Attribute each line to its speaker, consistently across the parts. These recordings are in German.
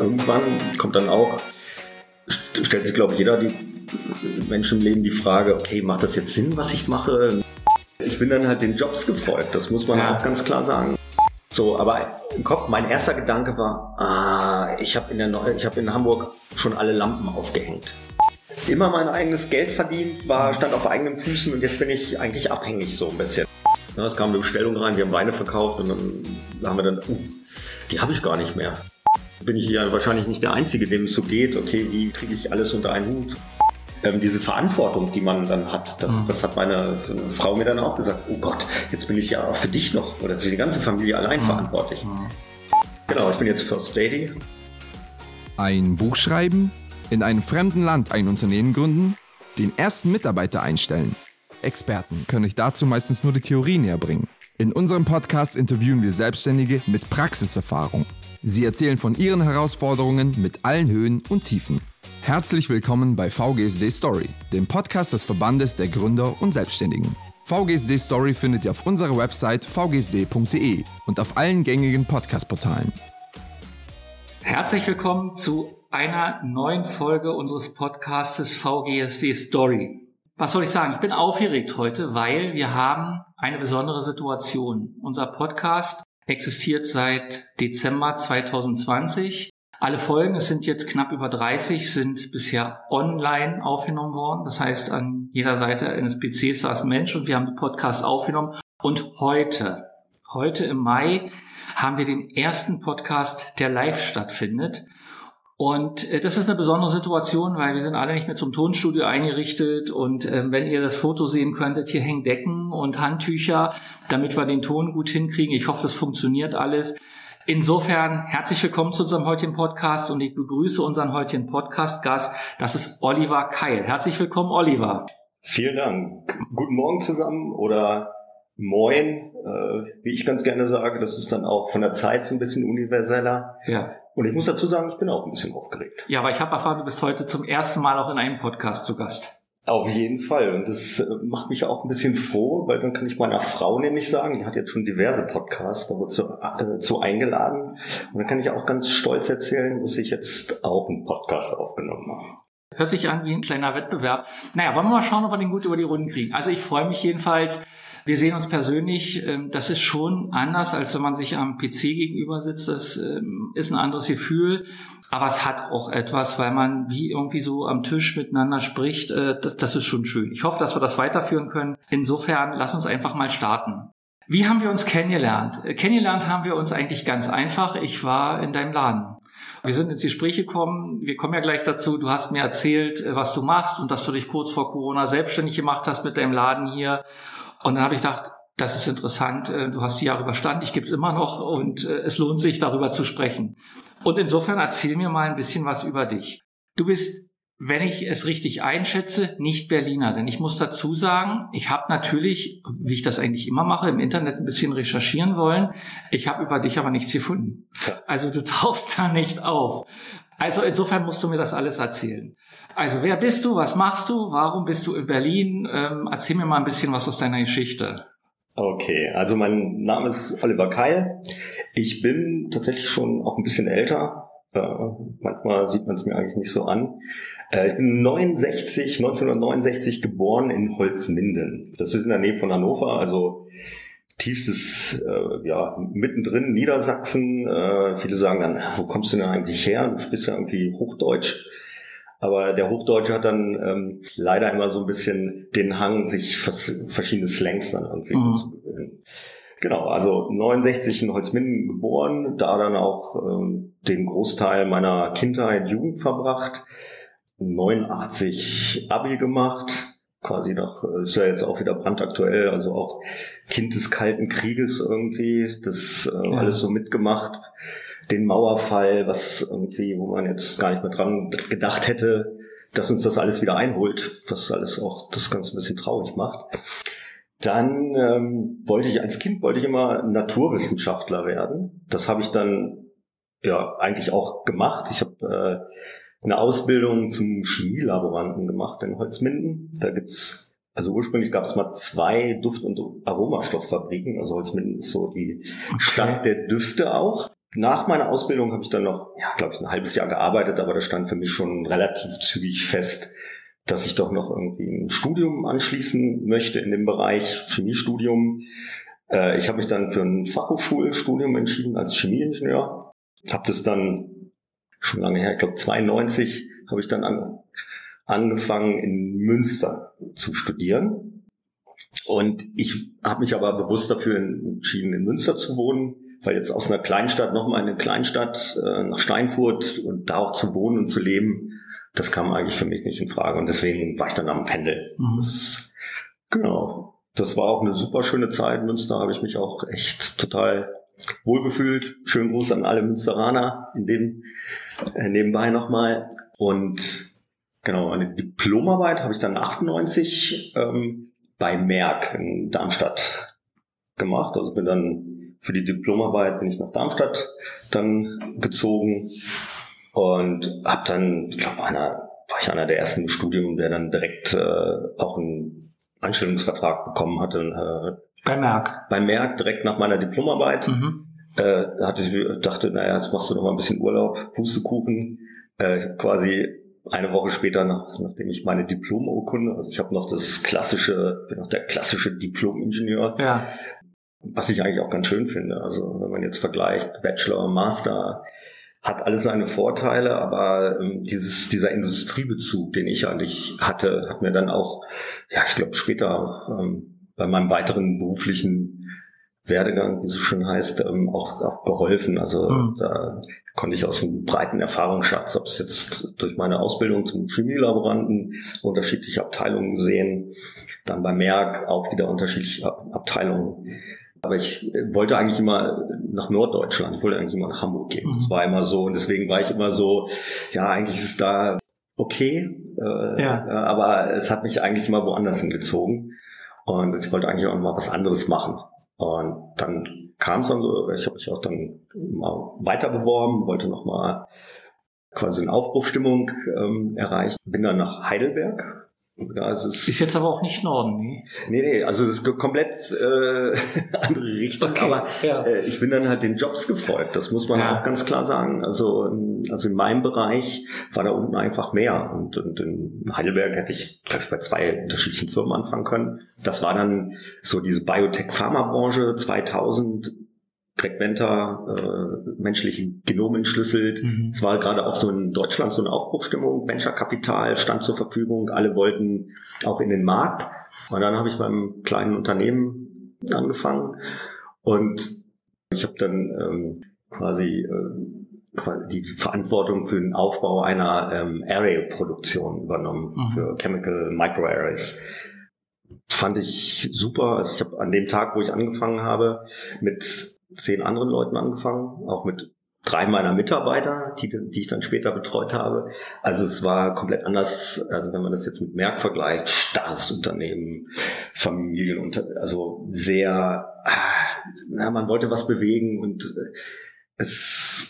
Speaker 1: irgendwann kommt dann auch, stellt sich, glaube ich, jeder die Menschen im Leben die Frage, okay, macht das jetzt Sinn, was ich mache? Ich bin dann halt den Jobs gefolgt, das muss man ja. auch ganz klar sagen. So, aber im Kopf, mein erster Gedanke war, ah, ich habe in, der, ich hab in Hamburg schon alle Lampen aufgehängt. Immer mein eigenes Geld verdient, war, stand auf eigenen Füßen und jetzt bin ich eigentlich abhängig so ein bisschen. Ja, es kam eine Bestellung rein, wir haben Weine verkauft und dann haben wir dann, uh, die habe ich gar nicht mehr. Bin ich ja wahrscheinlich nicht der Einzige, dem es so geht. Okay, wie kriege ich alles unter einen Hut? Ähm, diese Verantwortung, die man dann hat, das, mhm. das hat meine Frau mir dann auch gesagt. Oh Gott, jetzt bin ich ja auch für dich noch oder für die ganze Familie allein mhm. verantwortlich. Mhm. Genau, ich bin jetzt First Lady.
Speaker 2: Ein Buch schreiben, in einem fremden Land ein Unternehmen gründen, den ersten Mitarbeiter einstellen. Experten können euch dazu meistens nur die Theorie näher bringen. In unserem Podcast interviewen wir Selbstständige mit Praxiserfahrung. Sie erzählen von ihren Herausforderungen mit allen Höhen und Tiefen. Herzlich willkommen bei VGSD Story, dem Podcast des Verbandes der Gründer und Selbstständigen. VGSD Story findet ihr auf unserer Website vgsd.de und auf allen gängigen Podcast-Portalen.
Speaker 3: Herzlich willkommen zu einer neuen Folge unseres Podcastes VGSD Story. Was soll ich sagen? Ich bin aufgeregt heute, weil wir haben eine besondere Situation. Unser Podcast existiert seit Dezember 2020. Alle Folgen, es sind jetzt knapp über 30, sind bisher online aufgenommen worden. Das heißt, an jeder Seite eines PCs saß ein Mensch und wir haben die Podcasts aufgenommen. Und heute, heute im Mai, haben wir den ersten Podcast, der live stattfindet. Und äh, das ist eine besondere Situation, weil wir sind alle nicht mehr zum Tonstudio eingerichtet. Und äh, wenn ihr das Foto sehen könntet, hier hängen Decken und Handtücher, damit wir den Ton gut hinkriegen. Ich hoffe, das funktioniert alles. Insofern herzlich willkommen zu unserem heutigen Podcast und ich begrüße unseren heutigen Podcast-Gast. Das ist Oliver Keil. Herzlich willkommen, Oliver.
Speaker 1: Vielen Dank. Guten Morgen zusammen oder Moin, äh, wie ich ganz gerne sage. Das ist dann auch von der Zeit so ein bisschen universeller. Ja. Und ich muss dazu sagen, ich bin auch ein bisschen aufgeregt.
Speaker 3: Ja, aber ich habe erfahren, du bist heute zum ersten Mal auch in einem Podcast zu Gast.
Speaker 1: Auf jeden Fall. Und das äh, macht mich auch ein bisschen froh, weil dann kann ich meiner Frau nämlich sagen, die hat jetzt schon diverse Podcasts, da wird zu, äh, zu eingeladen. Und dann kann ich auch ganz stolz erzählen, dass ich jetzt auch einen Podcast aufgenommen habe.
Speaker 3: Hört sich an wie ein kleiner Wettbewerb. Naja, wollen wir mal schauen, ob wir den gut über die Runden kriegen. Also ich freue mich jedenfalls, wir sehen uns persönlich. Ähm, das ist schon anders, als wenn man sich am PC gegenüber sitzt. Das ähm, ist ein anderes Gefühl. Aber es hat auch etwas, weil man wie irgendwie so am Tisch miteinander spricht. Äh, das, das ist schon schön. Ich hoffe, dass wir das weiterführen können. Insofern, lass uns einfach mal starten. Wie haben wir uns kennengelernt? Äh, kennengelernt haben wir uns eigentlich ganz einfach. Ich war in deinem Laden. Wir sind ins Gespräch gekommen. Wir kommen ja gleich dazu. Du hast mir erzählt, äh, was du machst und dass du dich kurz vor Corona selbstständig gemacht hast mit deinem Laden hier. Und dann habe ich gedacht, das ist interessant, äh, du hast die Jahre überstanden, ich gebe es immer noch und äh, es lohnt sich, darüber zu sprechen. Und insofern erzähl mir mal ein bisschen was über dich. Du bist, wenn ich es richtig einschätze, nicht Berliner. Denn ich muss dazu sagen, ich habe natürlich, wie ich das eigentlich immer mache, im Internet ein bisschen recherchieren wollen. Ich habe über dich aber nichts gefunden. Also du tauchst da nicht auf. Also insofern musst du mir das alles erzählen. Also wer bist du? Was machst du? Warum bist du in Berlin? Ähm, erzähl mir mal ein bisschen was aus deiner Geschichte.
Speaker 1: Okay, also mein Name ist Oliver Keil. Ich bin tatsächlich schon auch ein bisschen älter. Äh, manchmal sieht man es mir eigentlich nicht so an. Äh, ich bin 69, 1969 geboren in Holzminden. Das ist in der Nähe von Hannover, also tiefstes, äh, ja, mittendrin Niedersachsen. Äh, viele sagen dann, wo kommst du denn eigentlich her? Du sprichst ja irgendwie Hochdeutsch. Aber der Hochdeutsche hat dann ähm, leider immer so ein bisschen den Hang, sich vers verschiedene Slangs dann irgendwie mhm. zu gewöhnen. Genau, also 69 in Holzminden geboren, da dann auch ähm, den Großteil meiner Kindheit, Jugend verbracht, 89 Abi gemacht, quasi noch, äh, ist ja jetzt auch wieder brandaktuell, also auch Kind des Kalten Krieges irgendwie, das äh, ja. alles so mitgemacht. Den Mauerfall, was irgendwie, wo man jetzt gar nicht mehr dran gedacht hätte, dass uns das alles wieder einholt, was alles auch das Ganze ein bisschen traurig macht. Dann ähm, wollte ich als Kind wollte ich immer Naturwissenschaftler werden. Das habe ich dann ja eigentlich auch gemacht. Ich habe äh, eine Ausbildung zum Chemielaboranten gemacht in Holzminden. Da gibt's, also ursprünglich gab es mal zwei Duft- und Aromastofffabriken. Also Holzminden ist so die Stadt der Düfte auch. Nach meiner Ausbildung habe ich dann noch, ja, glaube ich, ein halbes Jahr gearbeitet, aber das stand für mich schon relativ zügig fest, dass ich doch noch irgendwie ein Studium anschließen möchte in dem Bereich Chemiestudium. Äh, ich habe mich dann für ein Fachhochschulstudium entschieden als Chemieingenieur. Habe das dann schon lange her, ich glaube 92, habe ich dann an, angefangen in Münster zu studieren. Und ich habe mich aber bewusst dafür entschieden, in Münster zu wohnen, weil jetzt aus einer Kleinstadt nochmal in eine Kleinstadt äh, nach Steinfurt und da auch zu wohnen und zu leben, das kam eigentlich für mich nicht in Frage. Und deswegen war ich dann am Pendel. Mhm. Das, genau. Das war auch eine super schöne Zeit. In Münster habe ich mich auch echt total wohlgefühlt. Schönen Gruß an alle Münsteraner in dem äh, nebenbei nochmal. Und genau, eine Diplomarbeit habe ich dann 98 ähm, bei Merck in Darmstadt gemacht. Also bin dann für die Diplomarbeit bin ich nach Darmstadt dann gezogen und habe dann, ich glaube, einer war ich einer der ersten im Studium, der dann direkt äh, auch einen Anstellungsvertrag bekommen hatte. Äh,
Speaker 3: bei Merck.
Speaker 1: Bei Merck, direkt nach meiner Diplomarbeit. Mhm. Äh, hatte ich dachte, naja, jetzt machst du noch mal ein bisschen Urlaub, Pustekuchen. Äh, quasi eine Woche später, nach, nachdem ich meine Diplomurkunde, also ich habe noch das klassische, bin noch der klassische Diplom-Ingenieur, ja. Was ich eigentlich auch ganz schön finde. Also wenn man jetzt vergleicht Bachelor, Master, hat alles seine Vorteile, aber ähm, dieses, dieser Industriebezug, den ich eigentlich hatte, hat mir dann auch, ja, ich glaube später ähm, bei meinem weiteren beruflichen Werdegang, wie es so schön heißt, ähm, auch, auch geholfen. Also mhm. da konnte ich aus einem breiten Erfahrungsschatz, ob es jetzt durch meine Ausbildung zum Chemielaboranten unterschiedliche Abteilungen sehen, dann bei Merck auch wieder unterschiedliche Abteilungen aber ich wollte eigentlich immer nach Norddeutschland, ich wollte eigentlich immer nach Hamburg gehen. Das mhm. war immer so und deswegen war ich immer so, ja, eigentlich ist es da okay, äh, ja. aber es hat mich eigentlich immer woanders hingezogen und ich wollte eigentlich auch mal was anderes machen. Und dann kam es dann so, ich habe mich auch dann mal weiter beworben, wollte noch mal quasi eine Aufbruchstimmung ähm, erreichen. Bin dann nach Heidelberg
Speaker 3: ja, es ist, ist jetzt aber auch nicht Norden, nee.
Speaker 1: Nee, nee, also es ist komplett äh, andere Richtung. Okay, aber ja. äh, ich bin dann halt den Jobs gefolgt, das muss man ja. auch ganz klar sagen. Also, ähm, also in meinem Bereich war da unten einfach mehr. Und, und in Heidelberg hätte ich, glaube ich, bei zwei unterschiedlichen Firmen anfangen können. Das war dann so diese Biotech-Pharma-Branche 2000 frequenter äh, menschlichen Genom entschlüsselt. Mhm. Es war gerade auch so in Deutschland so eine Aufbruchstimmung, Venture-Kapital stand zur Verfügung, alle wollten auch in den Markt. Und dann habe ich beim kleinen Unternehmen angefangen und ich habe dann ähm, quasi äh, die Verantwortung für den Aufbau einer ähm, Array-Produktion übernommen, mhm. für Chemical Microarrays. Fand ich super. Also ich habe an dem Tag, wo ich angefangen habe, mit zehn anderen Leuten angefangen, auch mit drei meiner Mitarbeiter, die, die ich dann später betreut habe. Also es war komplett anders, also wenn man das jetzt mit Merck vergleicht, starres Unternehmen, Familien, also sehr, ah, na, man wollte was bewegen und äh, es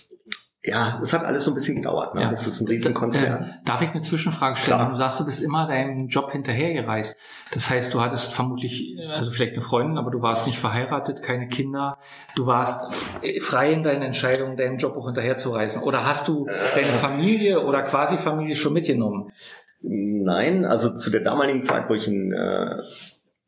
Speaker 1: ja, es hat alles so ein bisschen gedauert. Ne? Ja. Das ist ein Riesenkonzern. Äh,
Speaker 3: darf ich eine Zwischenfrage stellen? Klar. Du sagst, du bist immer deinem Job hinterhergereist. Das heißt, du hattest vermutlich, also vielleicht eine Freundin, aber du warst nicht verheiratet, keine Kinder. Du warst frei in deinen Entscheidungen, deinen Job auch hinterherzureisen. Oder hast du deine Familie oder quasi Familie schon mitgenommen?
Speaker 1: Nein, also zu der damaligen Zeit, wo ich in äh,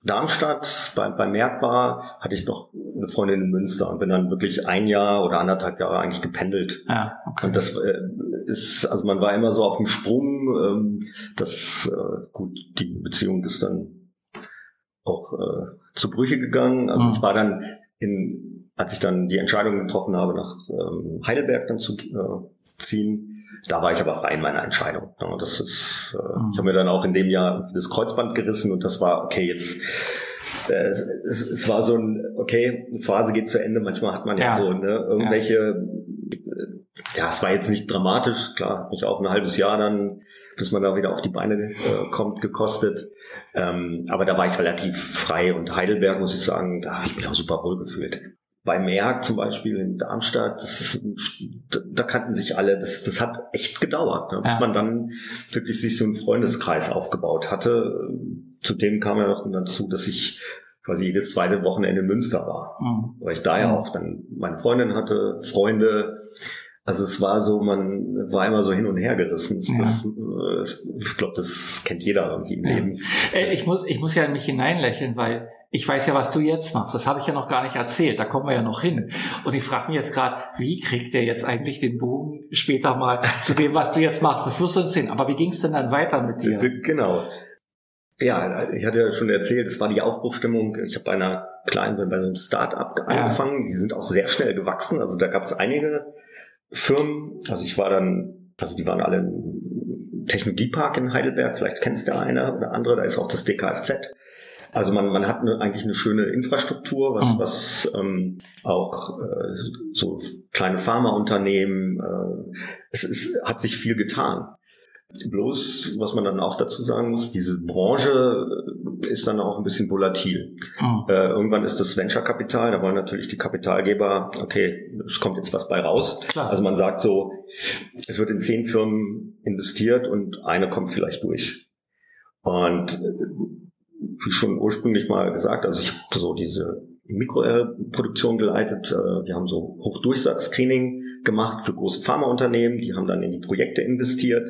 Speaker 1: Darmstadt bei, bei Merck war, hatte ich noch eine Freundin in Münster und bin dann wirklich ein Jahr oder anderthalb Jahre eigentlich gependelt. Ja, okay. Und das äh, ist, also man war immer so auf dem Sprung. Ähm, das äh, gut, die Beziehung ist dann auch äh, zu Brüche gegangen. Also mhm. ich war dann in, als ich dann die Entscheidung getroffen habe, nach ähm, Heidelberg dann zu ziehen, da war ich aber frei in meiner Entscheidung. Das ist, äh, mhm. Ich habe mir dann auch in dem Jahr das Kreuzband gerissen und das war, okay, jetzt äh, es, es, es war so ein, okay, eine Phase geht zu Ende, manchmal hat man ja, ja so ne, irgendwelche, ja. ja, es war jetzt nicht dramatisch, klar, mich auch ein halbes Jahr dann, bis man da wieder auf die Beine äh, kommt, gekostet. Ähm, aber da war ich relativ frei und Heidelberg, muss ich sagen, da habe ich mich auch super wohl gefühlt bei Merck zum Beispiel in Darmstadt, das ist, da kannten sich alle, das, das hat echt gedauert, ne, bis ja. man dann wirklich sich so einen Freundeskreis aufgebaut hatte. Zudem kam ja noch dazu, dass ich quasi jedes zweite Wochenende in Münster war. Mhm. Weil ich da ja auch dann meine Freundin hatte, Freunde. Also es war so, man war immer so hin und her gerissen. Ja. Das, äh, ich glaube, das kennt jeder irgendwie im ja. Leben.
Speaker 3: Äh, ich muss, ich muss ja in mich hineinlächeln, weil ich weiß ja, was du jetzt machst. Das habe ich ja noch gar nicht erzählt. Da kommen wir ja noch hin. Und ich frage mich jetzt gerade, wie kriegt der jetzt eigentlich den Bogen später mal zu dem, was du jetzt machst? Das wirst du uns sehen. Aber wie ging es denn dann weiter mit dir?
Speaker 1: Genau. Ja, ich hatte ja schon erzählt, es war die Aufbruchstimmung. Ich habe bei einer kleinen, bei so einem Start-up angefangen. Ja. Die sind auch sehr schnell gewachsen. Also da gab es einige Firmen. Also ich war dann, also die waren alle im Technologiepark in Heidelberg. Vielleicht kennst du eine oder andere. Da ist auch das DKFZ. Also man, man hat eine, eigentlich eine schöne Infrastruktur, was, mhm. was ähm, auch äh, so kleine Pharmaunternehmen, äh, es, es hat sich viel getan. Bloß, was man dann auch dazu sagen muss, diese Branche äh, ist dann auch ein bisschen volatil. Mhm. Äh, irgendwann ist das Venture-Kapital, da wollen natürlich die Kapitalgeber, okay, es kommt jetzt was bei raus. Klar. Also man sagt so, es wird in zehn Firmen investiert und eine kommt vielleicht durch. Und äh, wie schon ursprünglich mal gesagt, also ich habe so diese Mikroproduktion geleitet. Äh, wir haben so Hochdurchsatztraining gemacht für große Pharmaunternehmen. Die haben dann in die Projekte investiert.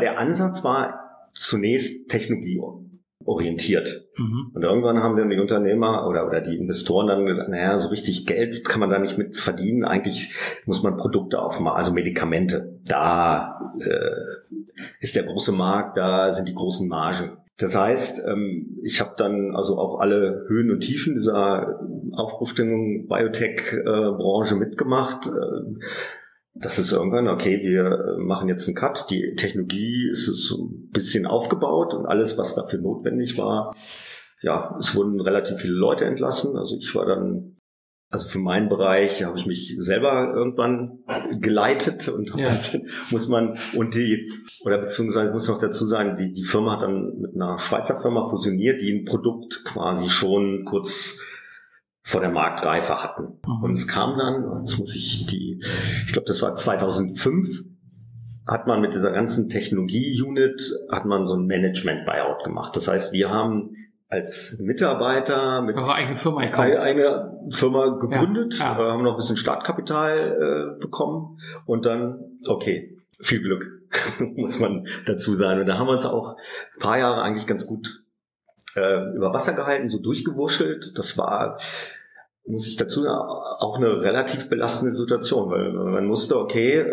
Speaker 1: Der Ansatz war zunächst technologieorientiert. Mhm. Und irgendwann haben dann die Unternehmer oder, oder die Investoren dann gesagt, naja, so richtig Geld kann man da nicht mit verdienen. Eigentlich muss man Produkte aufmachen, also Medikamente. Da äh, ist der große Markt, da sind die großen Margen. Das heißt, ähm, ich habe dann also auch alle Höhen und Tiefen dieser Aufbruchstimmung Biotech-Branche mitgemacht. Äh, das ist irgendwann, okay, wir machen jetzt einen Cut. Die Technologie ist so ein bisschen aufgebaut und alles, was dafür notwendig war. Ja, es wurden relativ viele Leute entlassen. Also ich war dann also für meinen Bereich habe ich mich selber irgendwann geleitet und ja. das muss man und die oder beziehungsweise muss noch dazu sagen, die die Firma hat dann mit einer Schweizer Firma fusioniert, die ein Produkt quasi schon kurz vor der Marktreife hatten. Mhm. Und es kam dann, jetzt muss ich die, ich glaube, das war 2005, hat man mit dieser ganzen Technologie-Unit, hat man so ein Management-Buyout gemacht. Das heißt, wir haben als Mitarbeiter mit
Speaker 3: Eure eigene Firma
Speaker 1: gekauft. Eine Firma gegründet, ja, ja. haben noch ein bisschen Startkapital äh, bekommen und dann, okay, viel Glück, muss man dazu sagen. Und da haben wir uns auch ein paar Jahre eigentlich ganz gut äh, über Wasser gehalten, so durchgewurschtelt. Das war muss ich dazu auch eine relativ belastende Situation, weil man musste, okay,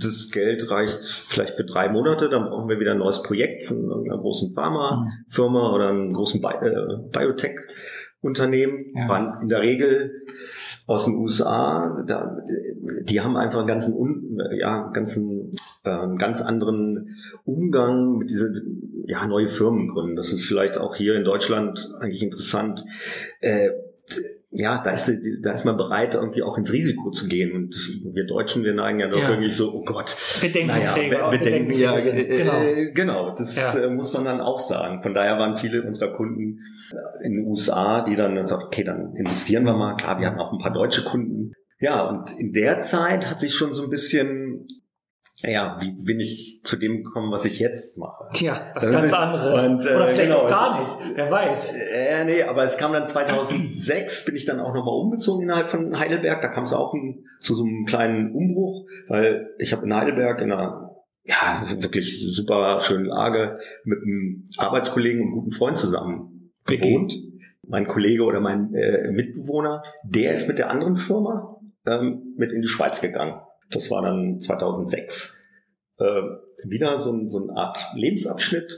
Speaker 1: das Geld reicht vielleicht für drei Monate, dann brauchen wir wieder ein neues Projekt von einer großen Pharmafirma oder einem großen Bi äh, Biotech-Unternehmen. Ja. Waren in der Regel aus den USA, da, die haben einfach einen ganzen, ja, ganzen, äh, ganz anderen Umgang mit dieser, ja, neue Firmen gründen. Das ist vielleicht auch hier in Deutschland eigentlich interessant. Äh, ja, da ist, da ist man bereit, irgendwie auch ins Risiko zu gehen. Und wir Deutschen, wir neigen ja doch ja. irgendwie so, oh Gott.
Speaker 3: Bedenkenträger.
Speaker 1: Naja, Bedenken, ja, äh, genau. Äh, genau, das ja. äh, muss man dann auch sagen. Von daher waren viele unserer Kunden in den USA, die dann gesagt, okay, dann investieren wir mal. Klar, wir hatten auch ein paar deutsche Kunden. Ja, und in der Zeit hat sich schon so ein bisschen ja, wie bin ich zu dem gekommen, was ich jetzt mache?
Speaker 3: Tja, was ganz anderes. Und, äh, Oder vielleicht genau, auch gar nicht, wer weiß.
Speaker 1: Äh, nee, aber es kam dann 2006, bin ich dann auch nochmal umgezogen innerhalb von Heidelberg. Da kam es auch ein, zu so einem kleinen Umbruch, weil ich habe in Heidelberg in einer ja, wirklich super schönen Lage mit einem Arbeitskollegen und einem guten Freund zusammen gewohnt. Mein Kollege oder mein äh, Mitbewohner, der ist mit der anderen Firma ähm, mit in die Schweiz gegangen. Das war dann 2006. Äh, wieder so, ein, so eine Art Lebensabschnitt.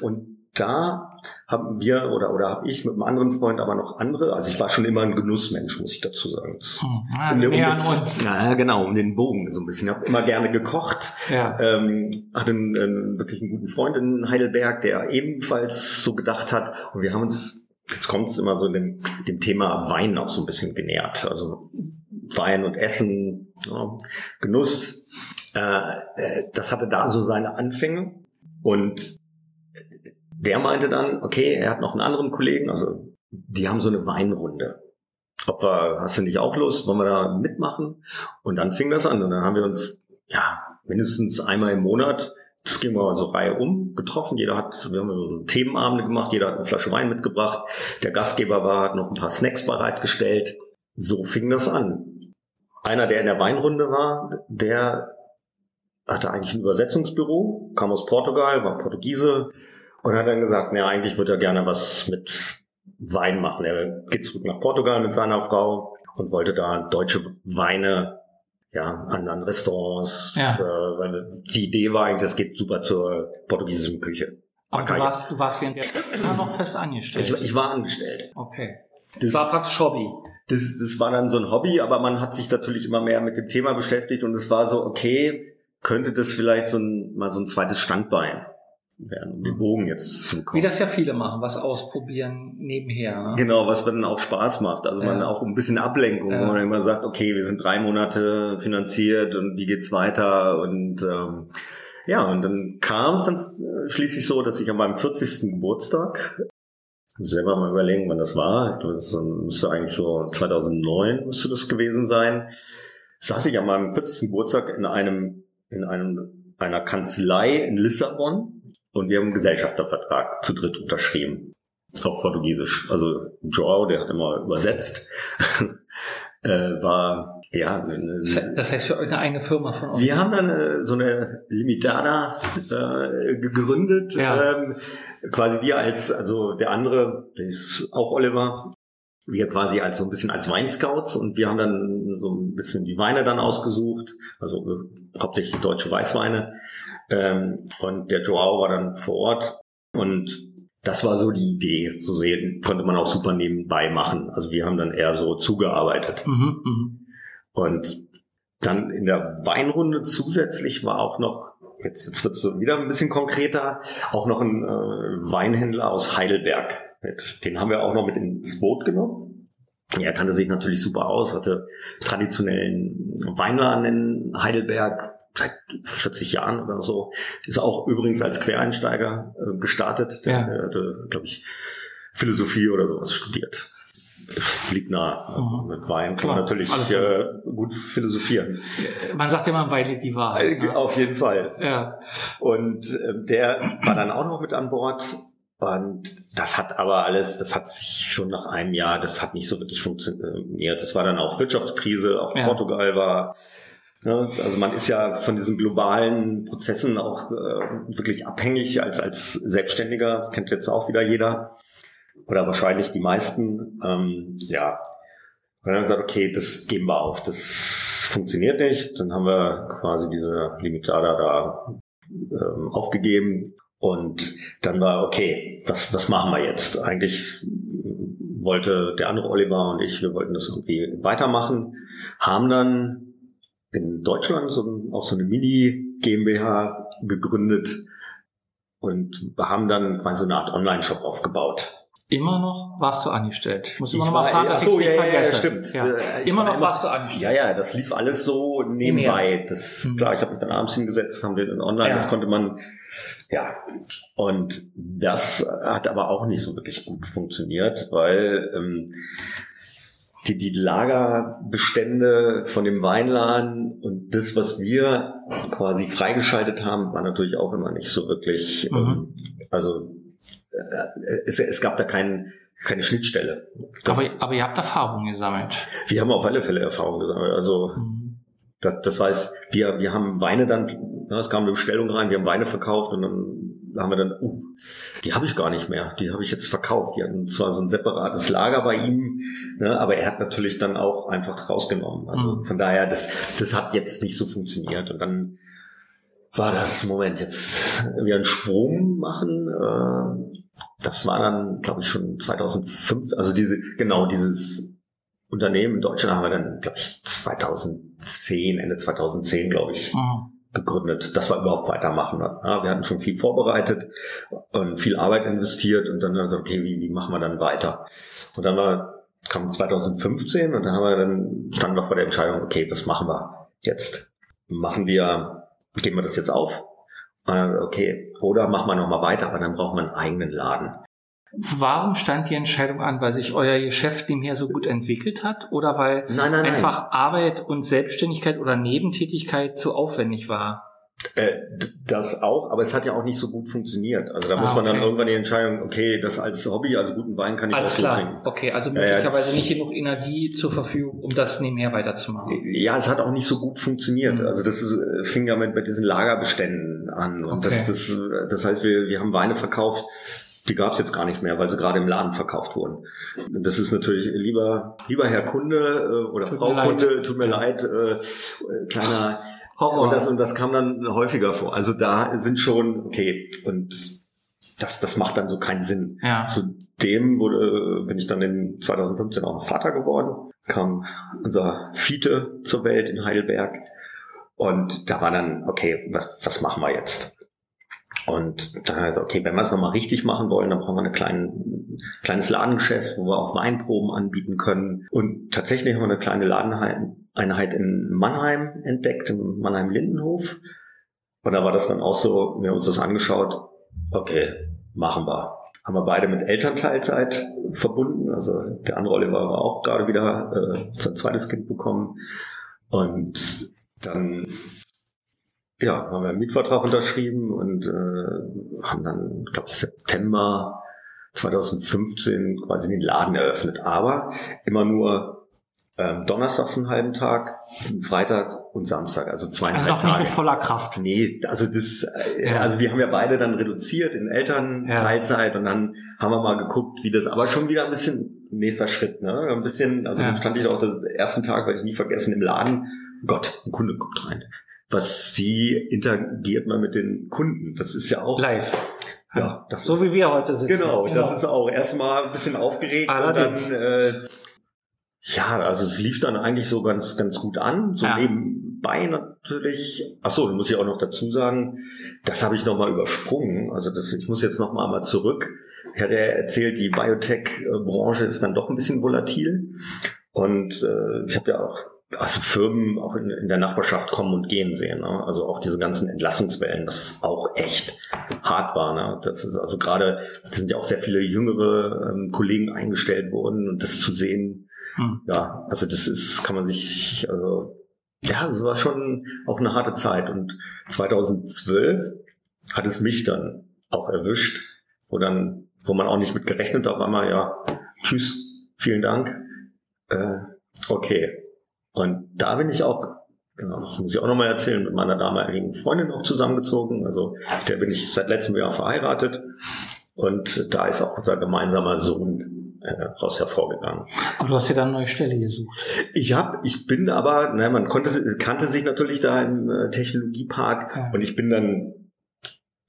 Speaker 1: Und da haben wir oder oder habe ich mit einem anderen Freund aber noch andere. Also ich war schon immer ein Genussmensch, muss ich dazu sagen.
Speaker 3: Hm, ah, um, um, an uns.
Speaker 1: Ja, genau, um den Bogen so ein bisschen. Ich habe immer gerne gekocht. Ja. Ähm, hatte einen, einen, wirklich einen guten Freund in Heidelberg, der ebenfalls so gedacht hat. Und wir haben uns, jetzt kommt es immer so dem, dem Thema Wein auch so ein bisschen genähert. Also Wein und Essen, Genuss. Äh, äh, das hatte da so seine Anfänge. Und der meinte dann, okay, er hat noch einen anderen Kollegen, also die haben so eine Weinrunde. Ob wir, hast du nicht auch Lust, wollen wir da mitmachen? Und dann fing das an. Und dann haben wir uns, ja, mindestens einmal im Monat das ging mal so Reihe um, getroffen. Jeder hat, wir haben so Themenabende gemacht, jeder hat eine Flasche Wein mitgebracht. Der Gastgeber war, hat noch ein paar Snacks bereitgestellt. So fing das an. Einer, der in der Weinrunde war, der hatte eigentlich ein Übersetzungsbüro, kam aus Portugal, war Portugiese und hat dann gesagt, ja, eigentlich würde er gerne was mit Wein machen. Er geht zurück nach Portugal mit seiner Frau und wollte da deutsche Weine ja, an, an Restaurants. Ja. Äh, weil die Idee war eigentlich, das geht super zur portugiesischen Küche.
Speaker 3: Aber du warst, du warst während der immer noch fest angestellt.
Speaker 1: Ich, ich war angestellt.
Speaker 3: Okay. Das war praktisch Hobby.
Speaker 1: Das, das war dann so ein Hobby, aber man hat sich natürlich immer mehr mit dem Thema beschäftigt und es war so, okay, könnte das vielleicht so ein, mal so ein zweites Standbein werden, um den Bogen jetzt zu
Speaker 3: bekommen. Wie das ja viele machen, was ausprobieren nebenher. Ne?
Speaker 1: Genau, was dann auch Spaß macht. Also ja. man auch ein bisschen Ablenkung, ja. wo man immer sagt, okay, wir sind drei Monate finanziert und wie geht's weiter? Und ähm, ja, und dann kam es dann schließlich so, dass ich an meinem 40. Geburtstag selber mal überlegen, wann das war. Ich glaube, das müsste eigentlich so 2009 müsste das gewesen sein. Saß ich an meinem 40. Geburtstag in einem in einem einer Kanzlei in Lissabon und wir haben einen Gesellschaftervertrag zu dritt unterschrieben. Auf Portugiesisch. Also Joao, der hat immer übersetzt, äh, war ja.
Speaker 3: Eine, das heißt für eine eigene Firma von
Speaker 1: euch? Wir haben dann eine, so eine Limitada äh, gegründet. Ja. Ähm, quasi wir als, also der andere, der ist auch Oliver, wir quasi als so ein bisschen als Weinscouts und wir haben dann so ein bisschen die Weine dann ausgesucht, also äh, hauptsächlich deutsche Weißweine ähm, und der Joao war dann vor Ort und das war so die Idee. So sehen, konnte man auch super nebenbei machen. Also wir haben dann eher so zugearbeitet. Mhm, mh. Und dann in der Weinrunde zusätzlich war auch noch, jetzt, jetzt wird es so wieder ein bisschen konkreter, auch noch ein äh, Weinhändler aus Heidelberg. Den haben wir auch noch mit ins Boot genommen. Er kannte sich natürlich super aus, hatte traditionellen Weinladen in Heidelberg, seit 40 Jahren oder so. Ist auch übrigens als Quereinsteiger äh, gestartet. Der, ja. hatte, glaube ich, Philosophie oder sowas studiert. Liegt nah. Also mhm. mit Wein kann man natürlich äh, gut philosophieren.
Speaker 3: Man sagt ja immer, Wein die Wahrheit.
Speaker 1: Ne? Auf jeden Fall. Ja. Und äh, der war dann auch noch mit an Bord. Und das hat aber alles, das hat sich schon nach einem Jahr, das hat nicht so wirklich funktioniert. Das war dann auch Wirtschaftskrise, auch ja. Portugal war Ne? Also man ist ja von diesen globalen Prozessen auch äh, wirklich abhängig als, als Selbstständiger. Das kennt jetzt auch wieder jeder. Oder wahrscheinlich die meisten. Ähm, ja. Und dann haben wir gesagt, okay, das geben wir auf. Das funktioniert nicht. Dann haben wir quasi diese Limitada da ähm, aufgegeben. Und dann war, okay, was, was machen wir jetzt? Eigentlich wollte der andere Oliver und ich, wir wollten das irgendwie weitermachen, haben dann in Deutschland so, auch so eine Mini-GmbH gegründet und haben dann quasi so eine Art Online-Shop aufgebaut.
Speaker 3: Immer noch warst du angestellt. Ich muss immer noch mal fragen, dass so, ich ja, ja, ja,
Speaker 1: stimmt.
Speaker 3: Ja. Äh, immer noch immer, warst du angestellt.
Speaker 1: Ja, ja, das lief alles so nebenbei. Das mhm. klar, ich habe mich dann abends hingesetzt, haben den online, ja. das konnte man ja. Und das hat aber auch nicht so wirklich gut funktioniert, weil ähm, die, die Lagerbestände von dem Weinladen und das, was wir quasi freigeschaltet haben, war natürlich auch immer nicht so wirklich, mhm. ähm, also es, es gab da keinen, keine Schnittstelle.
Speaker 3: Das, aber, aber ihr habt Erfahrungen gesammelt.
Speaker 1: Wir haben auf alle Fälle Erfahrungen gesammelt. Also mhm. das, das heißt, wir, wir haben Weine dann, es kam eine Bestellung rein, wir haben Weine verkauft und dann da haben wir dann, uh, die habe ich gar nicht mehr, die habe ich jetzt verkauft. Die hatten zwar so ein separates Lager bei ihm, ne, aber er hat natürlich dann auch einfach rausgenommen. Also mhm. von daher, das, das hat jetzt nicht so funktioniert. Und dann war das, Moment, jetzt wir einen Sprung machen. Äh, das war dann, glaube ich, schon 2005, also diese, genau dieses Unternehmen in Deutschland haben wir dann, glaube ich, 2010, Ende 2010, glaube ich, mhm gegründet, dass wir überhaupt weitermachen. Ja, wir hatten schon viel vorbereitet und viel Arbeit investiert und dann so, okay, wie, wie machen wir dann weiter? Und dann war, kam 2015 und dann haben wir dann, standen wir vor der Entscheidung, okay, was machen wir jetzt? Machen wir, geben wir das jetzt auf? Okay, oder machen wir nochmal weiter, aber dann brauchen wir einen eigenen Laden.
Speaker 3: Warum stand die Entscheidung an? Weil sich euer Geschäft nebenher so gut entwickelt hat oder weil
Speaker 1: nein, nein,
Speaker 3: einfach
Speaker 1: nein.
Speaker 3: Arbeit und Selbstständigkeit oder Nebentätigkeit zu aufwendig war?
Speaker 1: Äh, das auch, aber es hat ja auch nicht so gut funktioniert. Also da
Speaker 3: Ah,
Speaker 1: muss man dann
Speaker 3: okay.
Speaker 1: irgendwann die Entscheidung, okay, das als Hobby, also guten Wein kann ich
Speaker 3: Alles
Speaker 1: auch so
Speaker 3: klar.
Speaker 1: trinken.
Speaker 3: Okay, also möglicherweise nicht genug Energie zur Verfügung, um das nebenher weiterzumachen.
Speaker 1: Ja, es hat auch nicht so gut funktioniert.
Speaker 3: Mhm.
Speaker 1: Also das ist, äh, fing ja mit, mit diesen Lagerbeständen an. Und
Speaker 3: Okay.
Speaker 1: das, das, äh, das heißt, wir, wir haben Weine verkauft, die gab es jetzt gar nicht mehr, weil sie gerade im Laden verkauft wurden. Das ist natürlich lieber, lieber Herr Kunde äh, oder
Speaker 3: Tut
Speaker 1: Frau
Speaker 3: leid.
Speaker 1: Kunde, tut mir leid, äh, äh, kleiner
Speaker 3: Horror.
Speaker 1: Und das, und das kam dann häufiger vor. Also da sind schon, okay, und das, das macht dann so keinen Sinn.
Speaker 3: ja.
Speaker 1: Zudem wurde, bin ich dann in 2015 auch noch Vater geworden, kam unser Fiete zur Welt in Heidelberg und da war dann, okay, was, was machen wir jetzt? Und dann also, okay, wenn wir es nochmal richtig machen wollen, dann brauchen wir ein kleinen, kleines Ladengeschäft, wo wir auch Weinproben anbieten können. Und tatsächlich haben wir eine kleine Ladeneinheit in Mannheim entdeckt, im Mannheim-Lindenhof. Und da war das dann auch so, wir haben uns das angeschaut, okay, machen wir. Haben wir beide mit Elternteilzeit verbunden. Also der andere Oliver war auch gerade wieder äh, sein zweites Kind bekommen. Und dann ja, haben wir einen Mietvertrag unterschrieben und äh, haben dann, ich glaube, September 2015 quasi den Laden eröffnet. Aber immer nur ähm, donnerstags einen halben Tag, Freitag und Samstag, also zweieinhalb
Speaker 3: Also noch nicht
Speaker 1: Tage.
Speaker 3: mit voller Kraft.
Speaker 1: Nee, also das, äh,
Speaker 3: Ja.
Speaker 1: also wir haben ja beide dann reduziert in Elternteilzeit und dann haben wir mal geguckt, wie das, aber schon wieder ein bisschen nächster Schritt, ne? Ein bisschen, also
Speaker 3: Ja.
Speaker 1: dann stand ich auch den ersten Tag, werde ich nie vergessen, im Laden. Gott, ein Kunde guckt rein. Was, wie interagiert man mit den Kunden? Das ist ja auch,
Speaker 3: Live.
Speaker 1: ja, das
Speaker 3: So
Speaker 1: ist,
Speaker 3: wie wir heute sitzen.
Speaker 1: genau, das ist auch erstmal ein bisschen aufgeregt
Speaker 3: Allerdings.
Speaker 1: und dann, äh, ja, also es lief dann eigentlich so ganz, ganz gut an. So
Speaker 3: Ja.
Speaker 1: nebenbei natürlich. Ach so, muss ich auch noch dazu sagen, das habe ich nochmal übersprungen. Also das, ich muss jetzt nochmal einmal zurück. Ich hatte ja erzählt, die Biotech-Branche ist dann doch ein bisschen volatil. Und äh, ich habe ja auch also Firmen auch in, in der Nachbarschaft kommen und gehen sehen. Ne? Also auch diese ganzen Entlassungswellen, das auch echt hart war. Ne? Das ist also gerade, sind ja auch sehr viele jüngere ähm, Kollegen eingestellt worden und das zu sehen,
Speaker 3: Hm.
Speaker 1: ja, also das ist, kann man sich, also ja, das war schon auch eine harte Zeit. Und 2012 hat es mich dann auch erwischt, wo dann, wo man auch nicht mit gerechnet hat, auf einmal, ja, tschüss, vielen Dank. Äh, okay. Und da bin ich auch, genau, das muss ich auch nochmal erzählen, mit meiner damaligen Freundin auch zusammengezogen. Also der bin ich seit letztem Jahr verheiratet. Und da ist auch unser gemeinsamer Sohn äh, raus hervorgegangen.
Speaker 3: Aber du hast ja dann eine neue Stelle gesucht.
Speaker 1: Ich hab, ich bin aber, ne, man konnte, kannte sich natürlich da im äh, Technologiepark
Speaker 3: Ja.
Speaker 1: und ich bin dann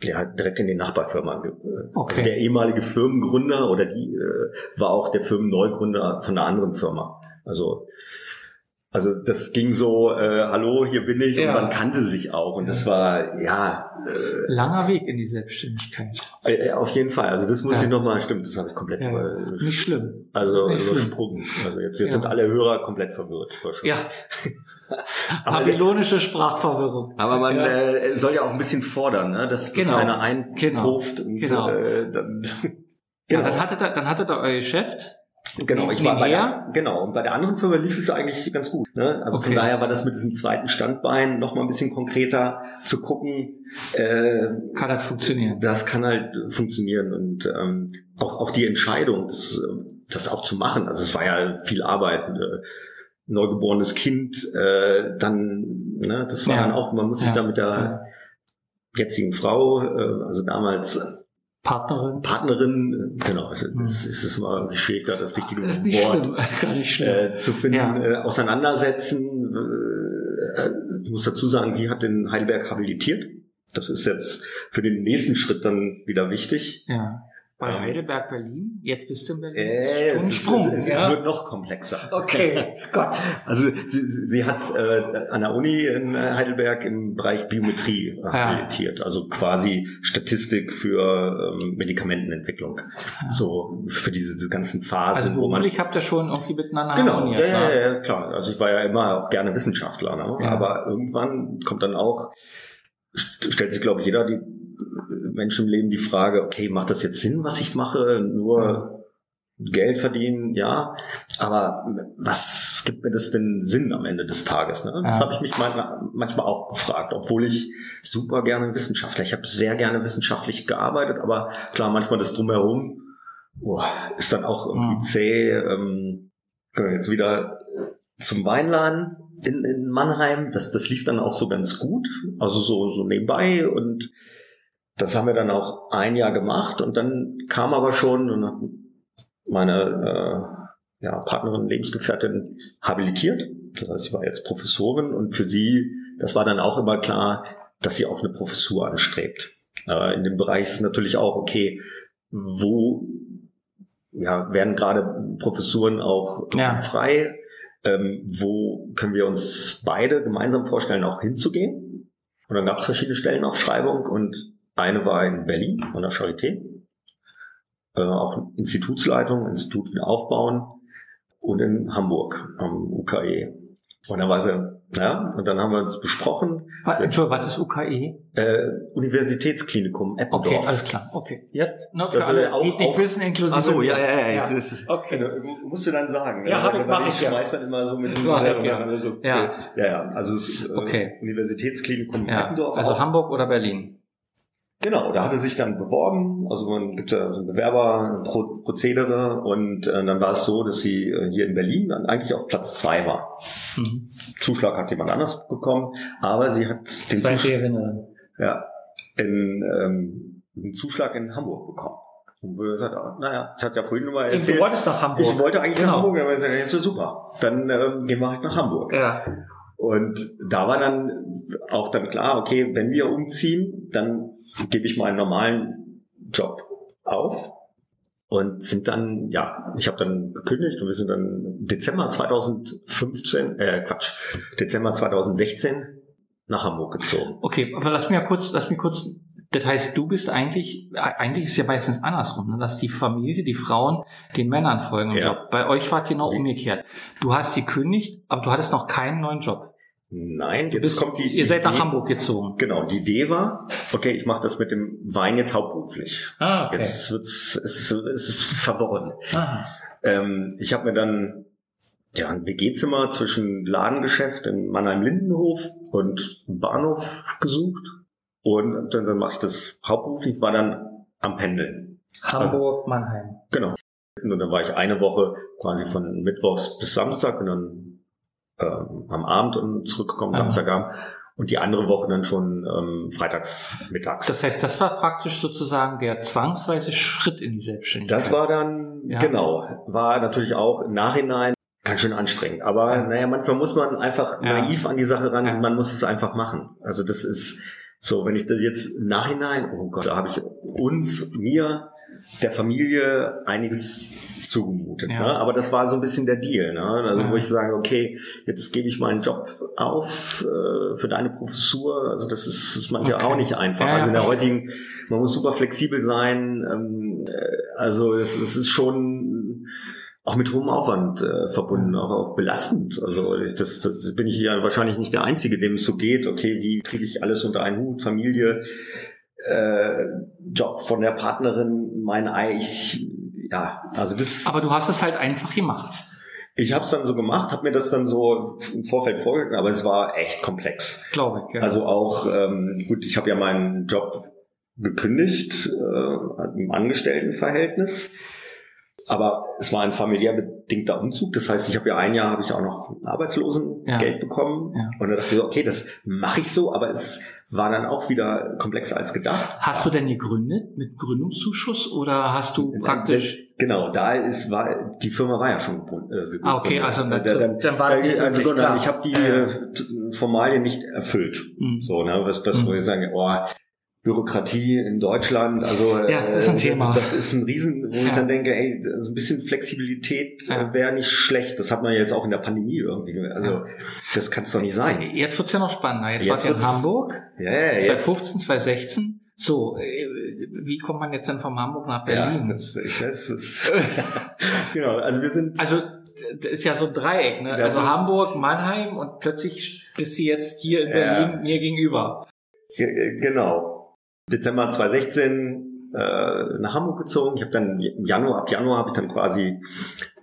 Speaker 1: ja direkt in die Nachbarfirma. äh,
Speaker 3: Okay.
Speaker 1: Also der ehemalige Firmengründer oder die äh, war auch der Firmenneugründer von einer anderen Firma. Also also das ging so, äh, hallo, hier bin ich
Speaker 3: Ja.
Speaker 1: und man kannte sich auch und das war ja äh,
Speaker 3: Langer Weg in die Selbstständigkeit.
Speaker 1: äh, auf jeden Fall. Also das muss
Speaker 3: Ja.
Speaker 1: ich nochmal, stimmt, das habe ich komplett
Speaker 3: Ja.
Speaker 1: über,
Speaker 3: Nicht schlimm.
Speaker 1: also
Speaker 3: nicht schlimm.
Speaker 1: übersprungen. Also jetzt, jetzt
Speaker 3: Ja.
Speaker 1: sind alle Hörer komplett verwirrt.
Speaker 3: Ja. Babylonische Sprachverwirrung.
Speaker 1: Aber man
Speaker 3: Ja.
Speaker 1: äh, soll ja auch ein bisschen fordern, ne? dass,
Speaker 3: Genau.
Speaker 1: keiner einruft und
Speaker 3: Genau.
Speaker 1: äh, dann
Speaker 3: Ja,
Speaker 1: genau.
Speaker 3: dann hattet ihr, dann hattet ihr euer Geschäft.
Speaker 1: Genau, ich war bei der, genau und bei der anderen Firma lief es eigentlich ganz gut. Ne? Also von
Speaker 3: Okay.
Speaker 1: daher war das mit diesem zweiten Standbein noch mal ein bisschen konkreter zu gucken. Äh,
Speaker 3: Kann das funktionieren?
Speaker 1: das kann halt funktionieren und ähm, auch auch die Entscheidung, das, das auch zu machen. Also es war ja viel Arbeit. Äh, neugeborenes Kind, äh, dann, ne, das war
Speaker 3: Ja.
Speaker 1: dann auch, man muss sich
Speaker 3: Ja.
Speaker 1: da mit der jetzigen Frau, äh, also damals
Speaker 3: Partnerin.
Speaker 1: Partnerin, äh, genau, das ist es mal irgendwie schwierig, da das richtige
Speaker 3: Das ist
Speaker 1: Wort äh, zu finden,
Speaker 3: Ja.
Speaker 1: äh, auseinandersetzen. Äh, ich muss dazu sagen, sie hat in Heidelberg habilitiert. Das ist jetzt für den nächsten Schritt dann wieder wichtig.
Speaker 3: ja. Bei
Speaker 1: ähm,
Speaker 3: Heidelberg, Berlin. Jetzt bist du in Berlin.
Speaker 1: Äh,
Speaker 3: schon ein Sprung.
Speaker 1: es, es,
Speaker 3: ja?
Speaker 1: es wird noch komplexer.
Speaker 3: okay, Gott.
Speaker 1: Also sie, sie hat äh, an der Uni in äh, Heidelberg im Bereich Biometrie habilitiert, also quasi Statistik für ähm, Medikamentenentwicklung. So für diese, diese ganzen Phasen,
Speaker 3: Also
Speaker 1: wo man
Speaker 3: beruflich habt ihr schon irgendwie miteinander
Speaker 1: Genau,
Speaker 3: harmoniert.
Speaker 1: ja, ja,
Speaker 3: ne?
Speaker 1: ja, ja, klar. Also ich war ja immer auch gerne Wissenschaftler, ne?
Speaker 3: Ja.
Speaker 1: aber irgendwann kommt dann auch, stellt sich, glaube ich, jeder die Menschen im Leben die Frage, okay, macht das jetzt Sinn, was ich mache? Nur Geld verdienen, ja, aber was gibt mir das denn Sinn am Ende des Tages? Ne? Das
Speaker 3: Ja.
Speaker 1: habe ich mich manchmal, auch gefragt, obwohl ich super gerne Wissenschaftler, ich habe sehr gerne wissenschaftlich gearbeitet, aber klar, manchmal das drumherum boah, ist dann auch irgendwie zäh. Ähm, können wir jetzt wieder zum Weinladen in, in Mannheim. Das, das lief dann auch so ganz gut, also so, so nebenbei und das haben wir dann auch ein Jahr gemacht und dann kam aber schon und hat meine äh, ja, Partnerin, Lebensgefährtin habilitiert. Das heißt, sie war jetzt Professorin und für sie, das war dann auch immer klar, dass sie auch eine Professur anstrebt. Äh, in dem Bereich ist natürlich auch, okay, wo ja, werden gerade Professuren auch
Speaker 3: Ja.
Speaker 1: frei? Ähm, wo können wir uns beide gemeinsam vorstellen, auch hinzugehen? Und dann gab es verschiedene Stellenaufschreibungen und eine war in Berlin an der Charité, äh, auch Institutsleitung, Institut wieder aufbauen und in Hamburg am UKE. Und dann war sie, ja, und dann haben wir uns besprochen,
Speaker 3: Was, Entschuldigung, was ist UKE?
Speaker 1: äh, Universitätsklinikum Eppendorf.
Speaker 3: Okay, alles klar. Okay. Jetzt, ne, für
Speaker 1: Das
Speaker 3: alle,
Speaker 1: auch-
Speaker 3: die nicht wissen, inklusive.
Speaker 1: Ach so, ja, ja, ja.
Speaker 3: ja.
Speaker 1: Es ist,
Speaker 3: Okay.
Speaker 1: Genau, musst du dann sagen.
Speaker 3: Ja,
Speaker 1: ne?
Speaker 3: hab ich-
Speaker 1: Weil
Speaker 3: mach ich, ja.
Speaker 1: schmeiß dann immer so mit
Speaker 3: ich,
Speaker 1: und
Speaker 3: ja.
Speaker 1: dann so,
Speaker 3: Ja.
Speaker 1: ja, ja. Also es ist, äh,
Speaker 3: Okay.
Speaker 1: Universitätsklinikum
Speaker 3: Ja.
Speaker 1: Eppendorf.
Speaker 3: Also
Speaker 1: auch.
Speaker 3: Hamburg oder Berlin?
Speaker 1: Genau, da hatte sich dann beworben. Also man gibt ja so ein Bewerberprozedere und äh, dann war es so, dass sie äh, hier in Berlin dann eigentlich auf Platz zwei war.
Speaker 3: Mhm.
Speaker 1: Zuschlag hat jemand anders bekommen, aber sie hat den
Speaker 3: Ferinnen.
Speaker 1: ja, in, ähm, einen Zuschlag in Hamburg bekommen. Und wir gesagt, naja, ich hatte ja vorhin nur mal
Speaker 3: Du
Speaker 1: erzählt.
Speaker 3: wolltest nach Hamburg.
Speaker 1: Ich wollte eigentlich nach
Speaker 3: Genau.
Speaker 1: Hamburg, aber ich sagte, jetzt ist super. Dann ähm, gehen wir halt nach Hamburg.
Speaker 3: Ja.
Speaker 1: Und da war dann auch dann klar, okay, wenn wir umziehen, dann gebe ich meinen normalen Job auf und sind dann, ja, ich habe dann gekündigt und wir sind dann Dezember 2015, äh Quatsch, Dezember 2016 nach Hamburg gezogen.
Speaker 3: Okay, aber lass mir ja kurz, lass mir kurz, das heißt, du bist eigentlich, eigentlich ist es ja meistens andersrum, ne, dass die Familie, die Frauen den Männern folgen im
Speaker 1: Ja.
Speaker 3: Job. Bei euch war es genau umgekehrt. Du hast die kündigt, aber du hattest noch keinen neuen Job.
Speaker 1: Nein, jetzt
Speaker 3: bist,
Speaker 1: kommt die
Speaker 3: ihr seid nach
Speaker 1: Idee-
Speaker 3: Hamburg gezogen.
Speaker 1: Genau, die Idee war, okay, ich mache das mit dem Wein jetzt hauptberuflich.
Speaker 3: Ah, okay.
Speaker 1: Jetzt wird's, es ist, es ist verworren.
Speaker 3: Ah,
Speaker 1: Ähm, ich habe mir dann ja, ein WG-Zimmer zwischen Ladengeschäft in Mannheim-Lindenhof und Bahnhof gesucht. Und dann, dann mache ich das hauptberuflich, war dann am Pendeln.
Speaker 3: Hamburg, Mannheim.
Speaker 1: Genau. Und dann war ich eine Woche quasi von Mittwochs bis Samstag und dann ähm, am Abend und zurückgekommen,
Speaker 3: Ah.
Speaker 1: Samstagabend. Und die andere Woche dann schon ähm, freitags mittags.
Speaker 3: Das heißt, das war praktisch sozusagen der zwangsweise Schritt in die Selbstständigkeit.
Speaker 1: Das war dann,
Speaker 3: Ja.
Speaker 1: genau, war natürlich auch im Nachhinein ganz schön anstrengend. Aber
Speaker 3: Ja.
Speaker 1: naja, manchmal muss man einfach
Speaker 3: Ja.
Speaker 1: naiv an die Sache ran und man muss es einfach machen. Also das ist so, wenn ich das jetzt im Nachhinein, oh Gott, da habe ich uns, mir, der Familie einiges zugemutet.
Speaker 3: Ja.
Speaker 1: Ne? Aber das war so ein bisschen der Deal. Ne? Also
Speaker 3: Ja.
Speaker 1: wo ich sage, okay, jetzt gebe ich meinen Job auf äh, für deine Professur. Also das ist, ist manchmal
Speaker 3: Okay.
Speaker 1: auch nicht einfach.
Speaker 3: Ja,
Speaker 1: also in der heutigen, man muss super flexibel sein. Ähm, äh, also es, es ist schon auch mit hohem Aufwand äh, verbunden, auch, auch belastend. Also ich- das, das bin ich ja wahrscheinlich nicht der Einzige, dem es so geht. Okay, wie kriege ich alles unter einen Hut? Familie, äh, Job von der Partnerin, mein Ei. Ich, ja, also das.
Speaker 3: Aber du hast es halt einfach gemacht.
Speaker 1: ich habe es dann so gemacht, habe mir das dann so im Vorfeld vorgestellt, aber es war echt komplex.
Speaker 3: Glaube ich. Ja.
Speaker 1: Also auch, ähm, gut, ich habe ja meinen Job gekündigt äh, im Angestelltenverhältnis. Aber es war ein familiär bedingter Umzug. Das heißt, ich habe ja ein Jahr habe ich auch noch Arbeitslosengeld
Speaker 3: Ja.
Speaker 1: bekommen.
Speaker 3: Ja.
Speaker 1: Und dann dachte ich so, okay, das mache ich so, aber es war dann auch wieder komplexer als gedacht.
Speaker 3: Hast du denn gegründet mit Gründungszuschuss oder hast du praktisch
Speaker 1: Das, genau, da ist war die Firma war ja schon gegründet. Äh,
Speaker 3: Ah, okay, also
Speaker 1: Äh,
Speaker 3: dann-
Speaker 1: dann,
Speaker 3: dann war
Speaker 1: da, also
Speaker 3: klar.
Speaker 1: ich habe die äh, Formalien nicht erfüllt.
Speaker 3: Mhm.
Speaker 1: So, ne, was, was
Speaker 3: Mhm.
Speaker 1: wo ich sagen, oh, Bürokratie in Deutschland, also
Speaker 3: Ja, ist ein
Speaker 1: äh,
Speaker 3: Thema.
Speaker 1: Das, das ist ein Riesen, wo ich
Speaker 3: Ja.
Speaker 1: dann denke, ey, so ein bisschen Flexibilität
Speaker 3: Ja.
Speaker 1: äh, wäre nicht schlecht. Das hat man ja jetzt auch in der Pandemie irgendwie. ge- Also
Speaker 3: Ja.
Speaker 1: das kann es doch nicht sein.
Speaker 3: Jetzt wird's ja noch spannender. Jetzt,
Speaker 1: Jetzt
Speaker 3: wart ihr in Hamburg,
Speaker 1: Ja, ja, jetzt.
Speaker 3: 2015, 2016. So, äh, wie kommt man jetzt denn von Hamburg nach
Speaker 1: Ja,
Speaker 3: Berlin?
Speaker 1: das, ich weiß, das, genau. Also wir sind
Speaker 3: also, das ist ja so ein Dreieck, ne? Also Hamburg, Mannheim und plötzlich bist du jetzt hier in
Speaker 1: Ja.
Speaker 3: Berlin mir gegenüber.
Speaker 1: Ge- Genau. Dezember 2016 äh, nach Hamburg gezogen. Ich habe dann im Januar, ab Januar habe ich dann quasi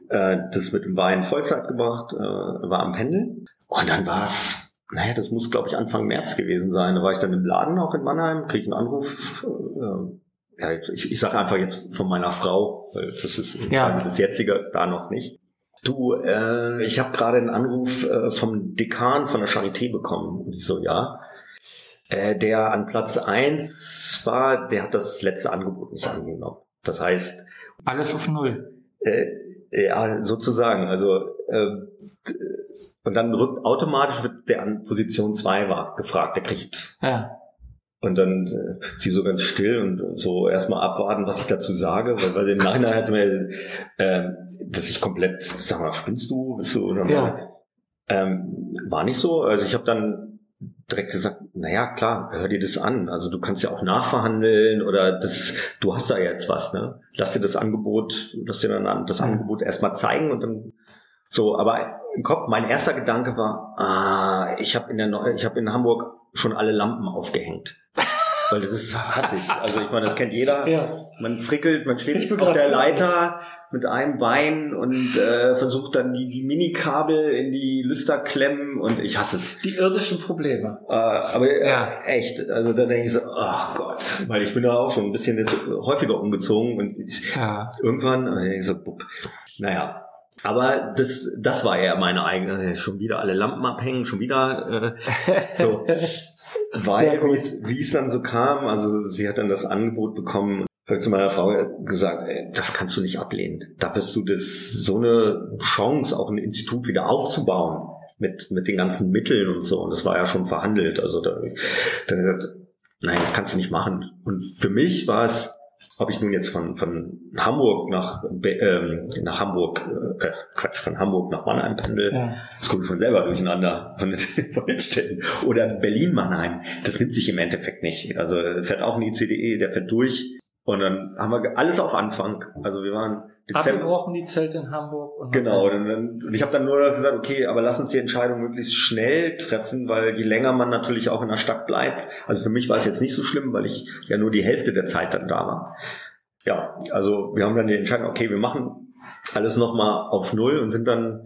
Speaker 1: äh, das mit dem Wein Vollzeit gemacht, äh, war am Pendeln. Und dann war es, naja, das muss, glaube ich, Anfang März gewesen sein. Da war ich dann im Laden auch in Mannheim, krieg einen Anruf. Äh, ja, ich, ich sage einfach jetzt von meiner Frau, weil das ist
Speaker 3: Ja.
Speaker 1: also das jetzige da noch nicht. Du, äh, ich habe gerade einen Anruf äh, vom Dekan von der Charité bekommen. Und ich so, ja. Äh, der an Platz eins war, der hat das letzte Angebot nicht angenommen. Das heißt,
Speaker 3: Alles auf Null.
Speaker 1: äh, ja, sozusagen. Also äh, und dann rückt automatisch wird der an Position zwei war gefragt, der kriegt
Speaker 3: Ja.
Speaker 1: und dann äh, sie so ganz still und so erstmal abwarten, was ich dazu sage, weil, weil im Nachhinein hat mir, äh, dass ich komplett, sag mal, spinnst du, bist du oder
Speaker 3: Ja.
Speaker 1: ähm, war nicht so. Also ich habe dann direkt gesagt, naja, klar, hör dir das an. Also du kannst ja auch nachverhandeln oder das, du hast da jetzt was, ne? Lass dir das Angebot, lass dir dann das Angebot erstmal zeigen und dann so, aber im Kopf, mein erster Gedanke war, ah, ich habe in der Neu ich habe in Hamburg schon alle Lampen aufgehängt. Weil das hasse ich. Also ich meine, das kennt jeder.
Speaker 3: Ja.
Speaker 1: Man frickelt, man steht auf der. Leiter mit einem Bein und äh, versucht dann die, die Minikabel in die Lüster klemmen und ich hasse es.
Speaker 3: Die irdischen Probleme.
Speaker 1: Äh, aber äh,
Speaker 3: Ja.
Speaker 1: echt, also da denke ich so, ach Gott, weil ich bin da auch schon ein bisschen jetzt häufiger umgezogen und ich,
Speaker 3: Ja.
Speaker 1: irgendwann, denke ich so, bupp. naja. Aber das, das war ja meine eigene, schon wieder alle Lampen abhängen, schon wieder äh, so. Weil, wie es, dann so kam, also sie hat dann das Angebot bekommen habe zu meiner Frau gesagt, ey, das kannst du nicht ablehnen. Da wirst du das, so eine Chance, auch ein Institut wieder aufzubauen mit, mit den ganzen Mitteln und so. Und das war ja schon verhandelt. Also da, dann gesagt, nein, das kannst du nicht machen. Und für mich war es, ob ich nun jetzt von, von Hamburg nach, ähm, nach Hamburg, äh, Quatsch, von Hamburg nach Mannheim pendel,
Speaker 3: Ja.
Speaker 1: das kommt schon selber durcheinander von den, von den Städten. Oder Berlin-Mannheim. Das nimmt sich im Endeffekt nicht. Also fährt auch ein ICDE, der fährt durch. Und dann haben wir alles auf Anfang. Also wir waren Dezember.
Speaker 3: Abgebrochen die Zelte in Hamburg. Und
Speaker 1: Genau, und, dann, und ich habe dann nur gesagt, okay, aber lass uns die Entscheidung möglichst schnell treffen, weil je länger man natürlich auch in der Stadt bleibt, also für mich war es jetzt nicht so schlimm, weil ich ja nur die Hälfte der Zeit dann da war. Ja, also wir haben dann die Entscheidung, okay, wir machen alles nochmal auf Null und sind dann,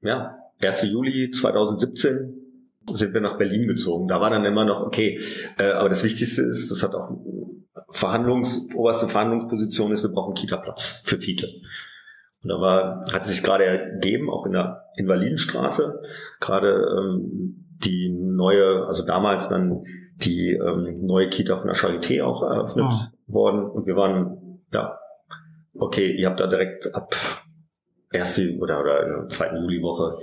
Speaker 1: ja, 1. Juli 2017 sind wir nach Berlin gezogen. Da war dann immer noch, okay, äh, aber das Wichtigste ist, das hat auch Verhandlungs, oberste Verhandlungsposition ist, wir brauchen Kita-Platz für Fiete. Und da war, hat sich gerade ergeben, auch in der Invalidenstraße, gerade ähm, die neue, also damals dann die ähm, neue Kita von der Charité auch eröffnet
Speaker 3: Ah.
Speaker 1: worden. Und wir waren, ja, okay, ihr habt da direkt ab erste oder, oder in der zweiten Juliwoche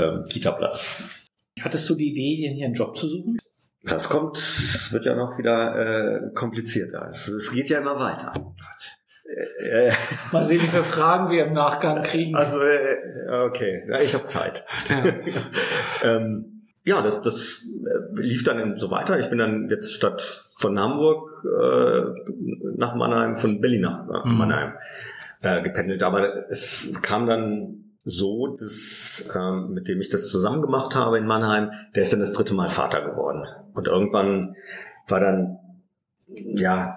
Speaker 1: ähm, Kita-Platz.
Speaker 3: Hattest du die Idee, dir hier einen Job zu suchen?
Speaker 1: Das kommt, wird ja noch wieder äh, komplizierter. Es, es geht ja immer weiter. Äh, äh,
Speaker 3: Mal sehen, wie viele Fragen wir im Nachgang kriegen.
Speaker 1: also, äh, okay, ja, ich habe Zeit.
Speaker 3: ja.
Speaker 1: ähm, ja, das, das lief dann so weiter. Ich bin dann jetzt statt von Hamburg äh, nach Mannheim, von Berlin nach
Speaker 3: Mhm.
Speaker 1: Mannheim äh, gependelt. Aber es kam dann so, dass ähm, mit dem ich das zusammen gemacht habe in Mannheim, der ist dann das dritte Mal Vater geworden. Und irgendwann war dann ja,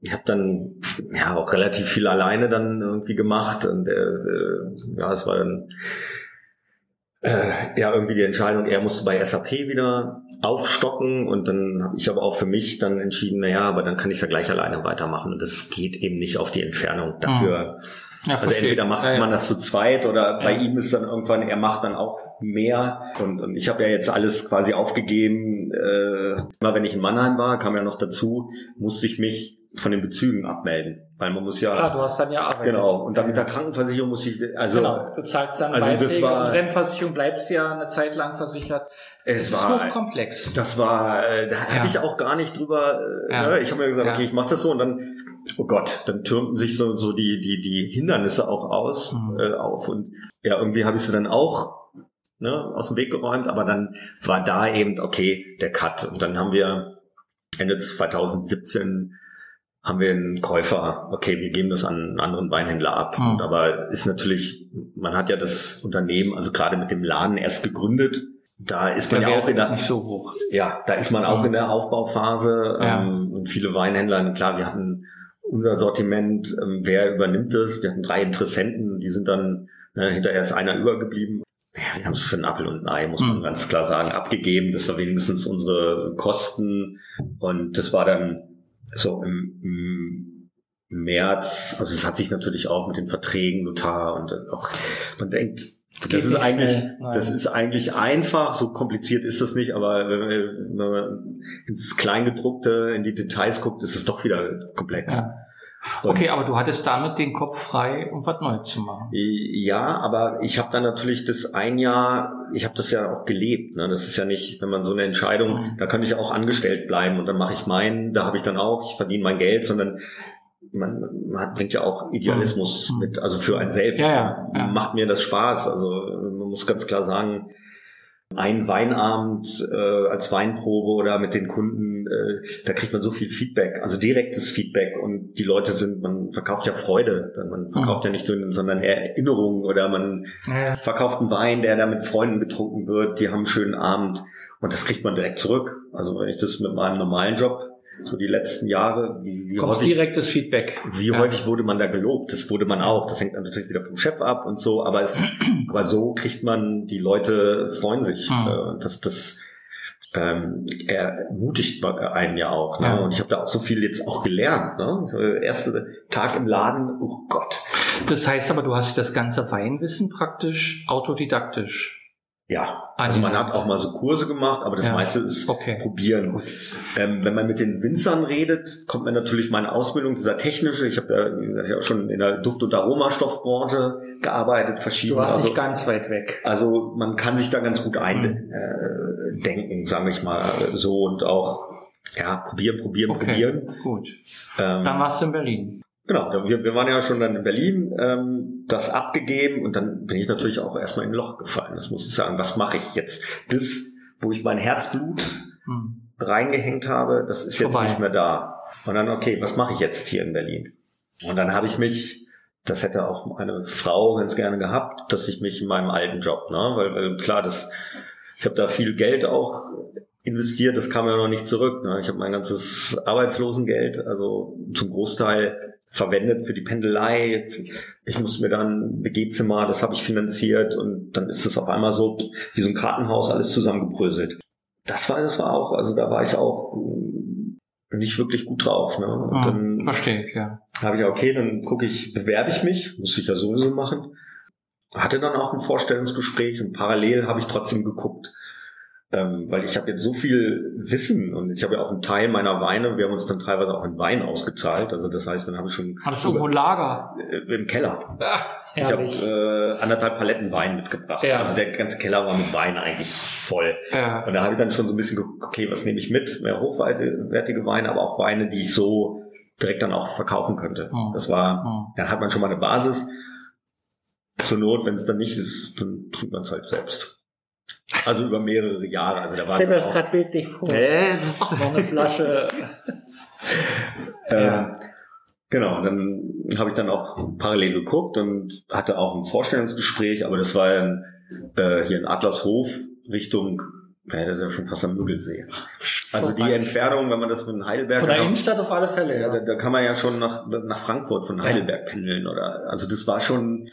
Speaker 1: ich habe dann ja auch relativ viel alleine dann irgendwie gemacht und äh, äh, ja, es war dann äh, ja irgendwie die Entscheidung, er musste bei SAP wieder aufstocken und dann habe ich aber auch für mich dann entschieden, na ja, aber dann kann ich ja gleich alleine weitermachen und das geht eben nicht auf die Entfernung. Dafür,
Speaker 3: Ja,
Speaker 1: also
Speaker 3: verstehe.
Speaker 1: entweder macht
Speaker 3: Ja,
Speaker 1: man das zu zweit oder bei ihm ist dann irgendwann, er macht dann auch mehr und, und ich habe ja jetzt alles quasi aufgegeben. Äh, immer wenn ich in Mannheim war, kam ja noch dazu, musste ich mich von den Bezügen abmelden, weil man muss ja
Speaker 3: Klar, du hast dann ja Arbeit.
Speaker 1: genau und dann mit der Krankenversicherung muss ich also
Speaker 3: genau, du zahlst dann
Speaker 1: also das
Speaker 3: Beiträge
Speaker 1: war-
Speaker 3: und Rentenversicherung bleibst ja eine Zeit lang versichert.
Speaker 1: es
Speaker 3: ist
Speaker 1: war
Speaker 3: hochkomplex.
Speaker 1: Das war, äh, da hatte
Speaker 3: Ja.
Speaker 1: ich auch gar nicht drüber. Äh,
Speaker 3: Ja.
Speaker 1: ne? Ich habe mir gesagt,
Speaker 3: Ja.
Speaker 1: okay, ich mache das so und dann, oh Gott, dann türmten sich so, so die, die, die Hindernisse auch aus,
Speaker 3: Mhm.
Speaker 1: äh, auf und ja, irgendwie habe ich sie dann auch ne, aus dem Weg geräumt, aber dann war da eben, okay, der Cut und dann haben wir Ende 2017 haben wir einen Käufer, okay, wir geben das an einen anderen Weinhändler ab.
Speaker 3: Mhm.
Speaker 1: Und aber ist natürlich, man hat ja das Unternehmen, also gerade mit dem Laden erst gegründet, da ist man
Speaker 3: Der
Speaker 1: ja auch in der,
Speaker 3: nicht so hoch.
Speaker 1: ja, da ist man auch
Speaker 3: Mhm.
Speaker 1: in der Aufbauphase
Speaker 3: Ja.
Speaker 1: ähm, und viele Weinhändler, klar, wir hatten unser Sortiment, ähm, wer übernimmt es? Wir hatten drei Interessenten, die sind dann, ne, hinterher ist einer übergeblieben. Ja, wir haben es für einen Apfel und ein Ei, muss man
Speaker 3: Mhm.
Speaker 1: ganz klar sagen, abgegeben. Das war wenigstens unsere Kosten. Und das war dann so im, im März. Also es hat sich natürlich auch mit den Verträgen, Notar und auch, man denkt, das ist eigentlich,
Speaker 3: schnell,
Speaker 1: das ist eigentlich einfach, so kompliziert ist das nicht, aber wenn man, ins Kleingedruckte, in die Details guckt, ist es doch wieder komplex.
Speaker 3: Ja. Okay, aber du hattest damit den Kopf frei, um was Neues zu machen.
Speaker 1: Ja, aber ich habe dann natürlich das ein Jahr, ich habe das ja auch gelebt. Ne? Das ist ja nicht, wenn man so eine Entscheidung,
Speaker 3: Mhm.
Speaker 1: da könnte ich auch angestellt bleiben und dann mache ich meinen, da habe ich dann auch, ich verdiene mein Geld, sondern man, man hat, bringt ja auch Idealismus
Speaker 3: Mhm.
Speaker 1: mit, also für einen selbst
Speaker 3: Ja, ja, ja.
Speaker 1: macht mir das Spaß. Also man muss ganz klar sagen, ein Weinabend äh, als Weinprobe oder mit den Kunden, äh, da kriegt man so viel Feedback, also direktes Feedback und die Leute sind, man verkauft ja Freude, man verkauft ja nicht nur, sondern Erinnerungen oder man verkauft einen Wein, der da mit Freunden getrunken wird, die haben einen schönen Abend und das kriegt man direkt zurück. Also wenn ich das mit meinem normalen Job, so die letzten Jahre, wie, wie
Speaker 3: Kommst
Speaker 1: häufig,
Speaker 3: direktes Feedback.
Speaker 1: wie
Speaker 3: Ja.
Speaker 1: häufig wurde man da gelobt? Das wurde man auch. Das hängt natürlich wieder vom Chef ab und so, aber es, aber so kriegt man, die Leute freuen sich.
Speaker 3: Hm.
Speaker 1: Äh, das, das ähm, ermutigt einen ja auch. Ne?
Speaker 3: Ja.
Speaker 1: Und ich habe da auch so viel jetzt auch gelernt. Ne? Äh, Erster Tag im Laden, oh Gott.
Speaker 3: Das heißt aber, du hast das ganze Weinwissen praktisch autodidaktisch.
Speaker 1: Ja, also man hat auch mal so Kurse gemacht, aber das
Speaker 3: Ja.
Speaker 1: meiste ist
Speaker 3: Okay.
Speaker 1: probieren. Ähm, wenn man mit den Winzern redet, kommt man natürlich meine Ausbildung, dieser technische, ich habe ja, schon in der Duft- und Aromastoffbranche gearbeitet,
Speaker 3: Du
Speaker 1: verschiedene.
Speaker 3: warst
Speaker 1: also,
Speaker 3: nicht ganz weit weg.
Speaker 1: also man kann sich da ganz gut eindenken,
Speaker 3: Mhm.
Speaker 1: äh, denken, sage ich mal so und auch ja probieren, probieren,
Speaker 3: Okay.
Speaker 1: probieren.
Speaker 3: Gut.
Speaker 1: Ähm,
Speaker 3: Dann warst du in Berlin.
Speaker 1: Genau, wir, wir waren ja schon dann in Berlin, ähm, das abgegeben und dann bin ich natürlich auch erstmal in ein Loch gefallen. Das muss ich sagen. Was mache ich jetzt? Das, wo ich mein Herzblut
Speaker 3: Hm.
Speaker 1: reingehängt habe, das ist jetzt
Speaker 3: Vorbei.
Speaker 1: nicht mehr da. Und dann, okay, was mache ich jetzt hier in Berlin? Und dann habe ich mich, das hätte auch meine Frau ganz gerne gehabt, dass ich mich in meinem alten Job, ne, weil, weil klar, das, ich habe da viel Geld auch investiert, das kam ja noch nicht zurück. Ne? Ich habe mein ganzes Arbeitslosengeld, also zum Großteil verwendet für die Pendelei. Ich musste mir dann ein WG-Zimmer, das habe ich finanziert und dann ist das auf einmal so wie so ein Kartenhaus alles zusammengebröselt. Das war, das war auch, also da war ich auch mm, nicht wirklich gut drauf. Ne? Und
Speaker 3: Hm.
Speaker 1: dann
Speaker 3: Verstehe ich, ja.
Speaker 1: habe ich, okay, dann gucke ich, bewerbe ich mich, muss ich ja sowieso machen. Hatte dann auch ein Vorstellungsgespräch und parallel habe ich trotzdem geguckt. Ähm, weil ich habe jetzt so viel Wissen und ich habe ja auch einen Teil meiner Weine, wir haben uns dann teilweise auch in Wein ausgezahlt. Also das heißt, dann habe ich schon
Speaker 3: Hattest du irgendwo ein Lager?
Speaker 1: äh, im Keller.
Speaker 3: Ah,
Speaker 1: Ich habe äh, anderthalb Paletten Wein mitgebracht.
Speaker 3: Ja.
Speaker 1: Also der ganze Keller war mit Wein eigentlich voll.
Speaker 3: ja.
Speaker 1: Und da habe ich dann schon so ein bisschen geguckt, okay, was nehme ich mit? Mehr hochwertige Weine, aber auch Weine, die ich so direkt dann auch verkaufen könnte.
Speaker 3: Hm.
Speaker 1: Das war,
Speaker 3: Hm.
Speaker 1: dann hat man schon mal eine Basis. Zur Not, wenn es dann nicht ist, dann trinkt man es halt selbst. Also über mehrere Jahre. Also da war
Speaker 3: Stell mir das gerade bildlich vor.
Speaker 1: Äh, das
Speaker 3: Ach, noch eine Flasche.
Speaker 1: Ähm,
Speaker 3: Ja.
Speaker 1: Genau, dann habe ich dann auch parallel geguckt und hatte auch ein Vorstellungsgespräch, aber das war dann äh, hier in Adlershof Richtung, ja, das ist ja schon fast am Müggelsee. Also die. Entfernung, wenn man das von Heidelberg
Speaker 3: Von der Innenstadt auf alle Fälle,
Speaker 1: ja, da, da kann man ja schon nach, nach Frankfurt von Heidelberg pendeln oder also das war schon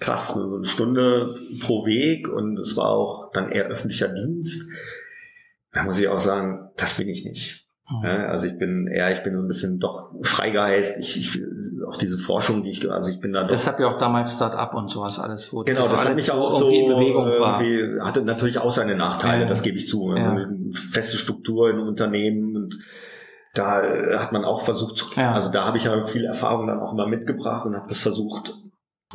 Speaker 1: krass, so eine Stunde pro Weg und es war auch dann eher öffentlicher Dienst. Da muss ich auch sagen, das bin ich nicht.
Speaker 3: Hm.
Speaker 1: Ja, also ich bin eher, ich bin so ein bisschen doch Freigeist. Ich, ich auch diese Forschung, die ich, also ich bin da doch.
Speaker 3: Deshalb ja auch damals Start-up und sowas alles. Wo
Speaker 1: Genau,
Speaker 3: also
Speaker 1: das hat mich auch so
Speaker 3: irgendwie in Bewegung war.
Speaker 1: irgendwie, hatte natürlich auch seine Nachteile,
Speaker 3: Ja.
Speaker 1: das gebe ich zu. Also
Speaker 3: Ja.
Speaker 1: feste Struktur in einem Unternehmen und da hat man auch versucht zu,
Speaker 3: Ja.
Speaker 1: also da habe ich ja viel Erfahrung dann auch immer mitgebracht und habe das versucht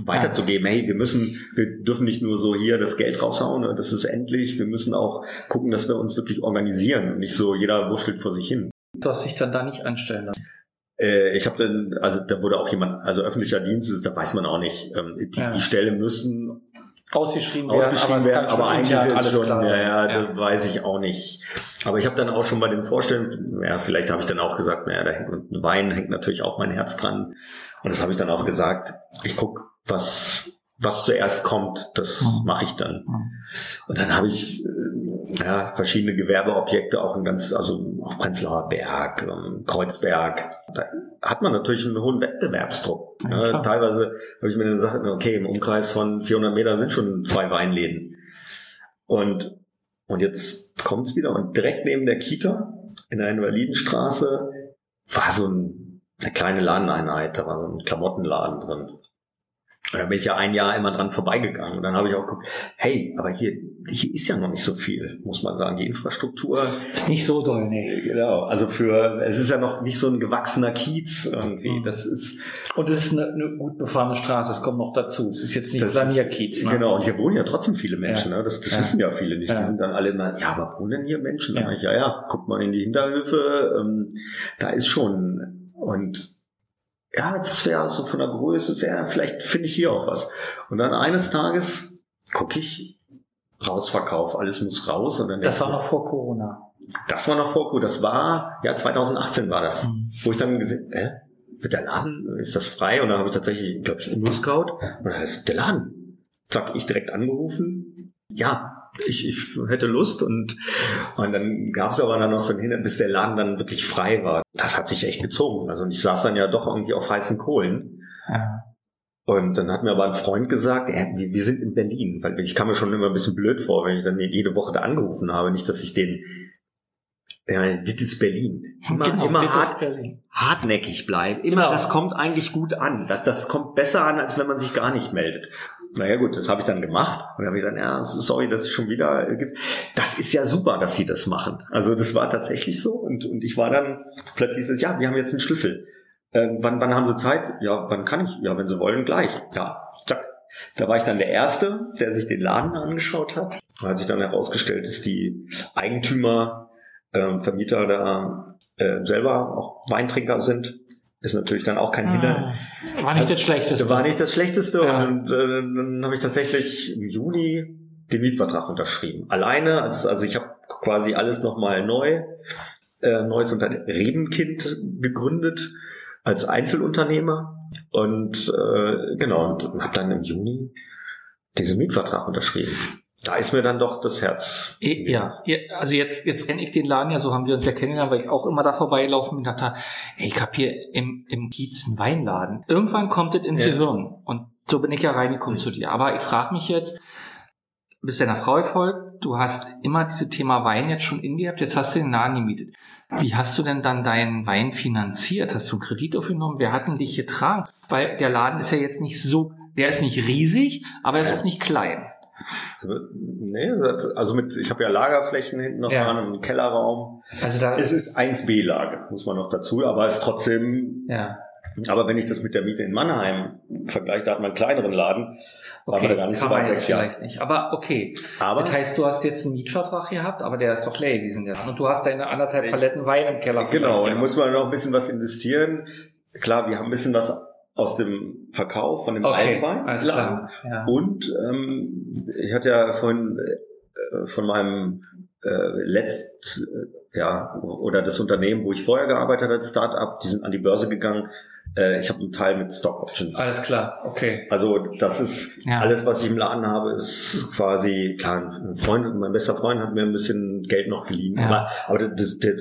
Speaker 1: weiterzugeben. Hey, wir müssen, wir dürfen nicht nur so hier das Geld raushauen, ne, das ist endlich. Wir müssen auch gucken, dass wir uns wirklich organisieren und nicht so jeder wurschtelt vor sich hin.
Speaker 3: Du hast dich dann da nicht anstellen lassen.
Speaker 1: Äh, ich habe dann, also da wurde auch jemand, also öffentlicher Dienst, ist, da weiß man auch nicht. Ähm, die,
Speaker 3: Ja.
Speaker 1: die Stelle müssen
Speaker 3: Ausgeschrieben
Speaker 1: ausgeschrieben
Speaker 3: es
Speaker 1: werden,
Speaker 3: kann schon
Speaker 1: aber eigentlich ist
Speaker 3: alles
Speaker 1: schon,
Speaker 3: klar
Speaker 1: ja, ja, da weiß ich auch nicht. Aber ich habe dann auch schon bei den Vorstellungen, ja, vielleicht habe ich dann auch gesagt, naja, da hängt und Wein hängt natürlich auch mein Herz dran. Und das habe ich dann auch gesagt. Ich guck, was was zuerst kommt, das
Speaker 3: Mhm.
Speaker 1: mache ich dann. Und dann habe ich äh, ja, verschiedene Gewerbeobjekte, auch ein ganz, also auch Prenzlauer Berg, ähm, Kreuzberg. da hat man natürlich einen hohen Wettbewerbsdruck.
Speaker 3: Ja,
Speaker 1: ne? Teilweise habe ich mir dann gesagt, okay, im Umkreis von 400 Meter sind schon zwei Weinläden. Und, und jetzt kommt's wieder und direkt neben der Kita in der Invalidenstraße war so ein, eine kleine Ladeneinheit, da war so ein Klamottenladen drin. Und da bin ich ja ein Jahr immer dran vorbeigegangen. Und dann habe ich auch geguckt, hey, aber hier, hier ist ja noch nicht so viel, muss man sagen. Die Infrastruktur,
Speaker 3: Ist nicht so doll, nee.
Speaker 1: genau, also für, es ist ja noch nicht so ein gewachsener Kiez irgendwie. Das ist,
Speaker 3: Und es ist eine, eine gut befahrene Straße, es kommt noch dazu. Es ist jetzt nicht Sanierkiez, ne?
Speaker 1: Genau, und hier wohnen ja trotzdem viele Menschen,
Speaker 3: Ja.
Speaker 1: ne? Das, das
Speaker 3: Ja.
Speaker 1: wissen ja viele nicht.
Speaker 3: Ja.
Speaker 1: Die sind dann alle immer, ja, aber wohnen denn hier Menschen?
Speaker 3: Ja.
Speaker 1: Ja, ja, ja guckt mal in die Hinterhöfe, ähm, da ist schon, und ja, das wäre so von der Größe, wäre, vielleicht finde ich hier auch was. Und dann eines Tages gucke ich, Rausverkauf, alles muss raus. Und dann
Speaker 3: Das war noch vor Corona.
Speaker 1: das war noch vor Corona, das war, ja, 2018 war das.
Speaker 3: Mhm.
Speaker 1: Wo ich dann gesehen, äh, wird der Laden, ist das frei? Und dann habe ich tatsächlich, glaube ich, InnoScout. Und dann ist der Laden. Zack, ich direkt angerufen. Ja, ich, ich hätte Lust und, und dann gab es aber dann noch so ein Hin, bis der Laden dann wirklich frei war. Das hat sich echt gezogen. Also und ich saß dann ja doch irgendwie auf heißen Kohlen.
Speaker 3: Ja.
Speaker 1: Und dann hat mir aber ein Freund gesagt, äh, wir, wir sind in Berlin, weil ich kam mir schon immer ein bisschen blöd vor, wenn ich dann jede Woche da angerufen habe, nicht, dass ich den, ja, das ist Berlin. Immer,
Speaker 3: Genau,
Speaker 1: immer hart,
Speaker 3: Berlin.
Speaker 1: hartnäckig bleiben. Immer,
Speaker 3: Genau.
Speaker 1: das kommt eigentlich gut an. Das, das kommt besser an, als wenn man sich gar nicht meldet. Naja gut, das habe ich dann gemacht und dann habe ich gesagt, ja, sorry, dass es schon wieder äh, gibt. Das ist ja super, dass sie das machen. Also das war tatsächlich so und, und ich war dann plötzlich so, ja, wir haben jetzt einen Schlüssel. Ähm, wann, wann haben Sie Zeit? Ja, wann kann ich? Ja, wenn Sie wollen, gleich. Ja, zack. Da war ich dann der Erste, der sich den Laden angeschaut hat. Da hat sich dann herausgestellt, dass die Eigentümer, ähm, Vermieter da äh, selber auch Weintrinker sind. Ist natürlich dann auch kein Hinder.
Speaker 3: Ah, War nicht
Speaker 1: Also,
Speaker 3: das Schlechteste.
Speaker 1: War nicht das Schlechteste.
Speaker 3: Ja.
Speaker 1: Und äh, dann habe ich tatsächlich im Juni den Mietvertrag unterschrieben. Alleine, also, also ich habe quasi alles nochmal neu, äh, neues Unternehmen, Redenkind gegründet als Einzelunternehmer. Und äh, genau, und, und habe dann im Juni diesen Mietvertrag unterschrieben. Da ist mir dann doch das Herz.
Speaker 3: Ja, also jetzt, jetzt kenne ich den Laden ja, so haben wir uns ja kennengelernt, weil ich auch immer da vorbeilaufen und dachte, ey, ich hab hier im, im Kiez einen Weinladen. Irgendwann kommt es ins
Speaker 1: Ja.
Speaker 3: Gehirn und so bin ich ja reingekommen zu dir. Aber ich frage mich jetzt, du bist deiner Frau gefolgt, du hast immer dieses Thema Wein jetzt schon in dir gehabt, jetzt hast du den Laden gemietet. Wie hast du denn dann deinen Wein finanziert? Hast du einen Kredit aufgenommen? Wer hat denn dich getragen? Weil der Laden ist ja jetzt nicht so, der ist nicht riesig, aber er ist auch nicht klein.
Speaker 1: Nee, das- also mit, ich habe ja Lagerflächen hinten noch
Speaker 3: Ja.
Speaker 1: dran, einen Kellerraum.
Speaker 3: Also da,
Speaker 1: Es ist 1B-Lage, muss man noch dazu, aber es ist trotzdem,
Speaker 3: ja.
Speaker 1: aber wenn ich das mit der Miete in Mannheim vergleiche, da hat man einen kleineren Laden, war man da gar nicht so weit weg. Ja.
Speaker 3: vielleicht nicht. Aber okay.
Speaker 1: Aber
Speaker 3: das heißt, du hast jetzt einen Mietvertrag gehabt, aber der ist doch leer gewesen. Der. Und du hast deine anderthalb Paletten Wein im Keller.
Speaker 1: genau,
Speaker 3: vielleicht,
Speaker 1: da muss man noch ein bisschen was investieren. Klar, wir haben ein bisschen was aus dem Verkauf von dem
Speaker 3: Okay, klar. Ja.
Speaker 1: Und ähm, ich hatte ja vorhin äh, von meinem äh, letzt äh, ja oder das Unternehmen, wo ich vorher gearbeitet habe als Startup, die sind an die Börse gegangen. Äh, ich habe einen Teil mit Stock Options.
Speaker 3: Alles klar, okay.
Speaker 1: Also das ist
Speaker 3: Ja.
Speaker 1: alles, was ich im Laden habe, ist quasi klar. Ein Freund, mein bester Freund hat mir ein bisschen Geld noch geliehen,
Speaker 3: Ja.
Speaker 1: aber aber das, das,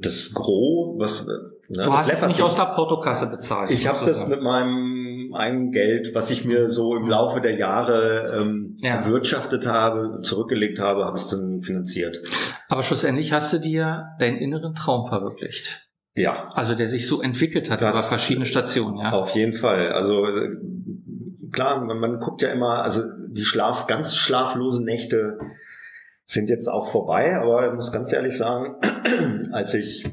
Speaker 1: das Gros, was ne,
Speaker 3: Du
Speaker 1: das
Speaker 3: hast es nicht
Speaker 1: sich.
Speaker 3: aus der Portokasse bezahlt.
Speaker 1: Ich habe das mit meinem eigenen Geld, was ich mir so im Laufe der Jahre ähm,
Speaker 3: Ja.
Speaker 1: erwirtschaftet habe, zurückgelegt habe, habe ich dann finanziert.
Speaker 3: Aber schlussendlich hast du dir deinen inneren Traum verwirklicht.
Speaker 1: Ja,
Speaker 3: Also der sich so entwickelt hat
Speaker 1: Das-
Speaker 3: über verschiedene Stationen, ja.
Speaker 1: auf jeden Fall. Also äh, klar, man, man guckt ja immer, also die Schlaf, ganz schlaflosen Nächte sind jetzt auch vorbei, aber ich muss ganz ehrlich sagen, als ich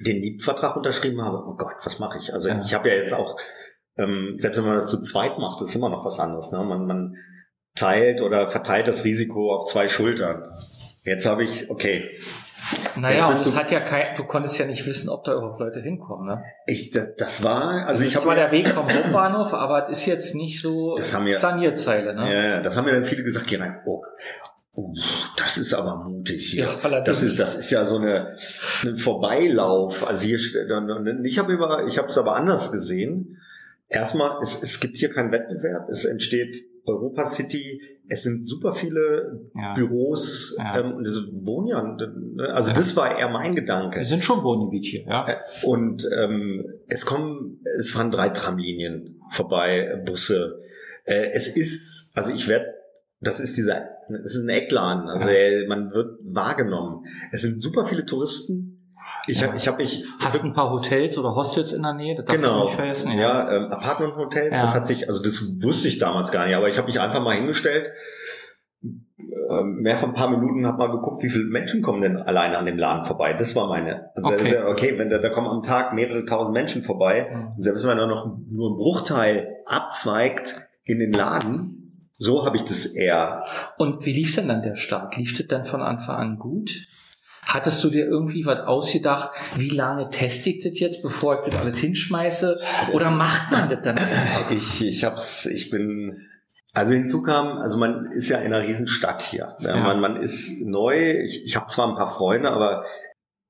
Speaker 1: den Mietvertrag unterschrieben habe, oh Gott, was mache ich? Also
Speaker 3: Ja.
Speaker 1: ich habe ja jetzt auch, ähm, selbst wenn man das zu zweit macht, ist immer noch was anderes. Ne? Man, man teilt oder verteilt das Risiko auf zwei Schultern. Jetzt habe ich, okay,
Speaker 3: Naja, und
Speaker 1: du-
Speaker 3: hat ja kein, du konntest ja nicht wissen, ob da überhaupt Leute hinkommen, ne?
Speaker 1: ich, das, das war, also ich
Speaker 3: das
Speaker 1: habe
Speaker 3: war der Weg vom Hauptbahnhof, aber es ist jetzt nicht so
Speaker 1: Das haben wir-
Speaker 3: Planierzeile, ne?
Speaker 1: Ja, ja, das haben mir dann viele gesagt, geh rein. Oh, oh, das ist aber mutig hier.
Speaker 3: Ja, allerdings.
Speaker 1: das ist, das ist ja so eine, ein Vorbeilauf. Also hier, ich habe über, ich habe es aber anders gesehen. Erstmal, es, es gibt hier keinen Wettbewerb. Es entsteht Europa City, es sind super viele
Speaker 3: Ja.
Speaker 1: Büros
Speaker 3: Ja.
Speaker 1: ähm, und das wohnen ja, ne, also das war eher mein Gedanke.
Speaker 3: Wir sind schon Wohngebiet hier, ja.
Speaker 1: Und ähm, es kommen, es fahren drei Tramlinien vorbei, Busse. Äh, es ist, also ich werde, das ist dieser, es ist ein Eckladen, also
Speaker 3: Ja.
Speaker 1: man wird wahrgenommen. Es sind super viele Touristen. Ich
Speaker 3: Ja.
Speaker 1: habe, ich habe mich
Speaker 3: Hast ein paar Hotels oder Hostels in der Nähe? Das darfst du
Speaker 1: genau,
Speaker 3: nicht vergessen.
Speaker 1: ja, ähm, Apartment Hotel.
Speaker 3: Ja.
Speaker 1: Das hat sich, also das wusste ich damals gar nicht, aber ich habe mich einfach mal hingestellt. ähm, Mehr von ein paar Minuten habe mal geguckt, wie viele Menschen kommen denn alleine an dem Laden vorbei. Das war meine. Also
Speaker 3: Okay.
Speaker 1: okay, wenn da, da kommen am Tag mehrere tausend Menschen vorbei.
Speaker 3: Mhm.
Speaker 1: Und selbst wenn man da noch nur einen Bruchteil abzweigt in den Laden, so habe ich das eher.
Speaker 3: Und wie lief denn dann der Start? Lief das dann von Anfang an gut? Hattest du dir irgendwie was ausgedacht, wie lange teste ich das jetzt, bevor ich das alles hinschmeiße? Oder macht man das dann einfach?
Speaker 1: Ich, ich hab's, ich bin. Also hinzu kam, also man ist ja in einer Riesenstadt hier. Ja,
Speaker 3: Ja.
Speaker 1: Man, man ist neu. Ich, ich habe zwar ein paar Freunde, aber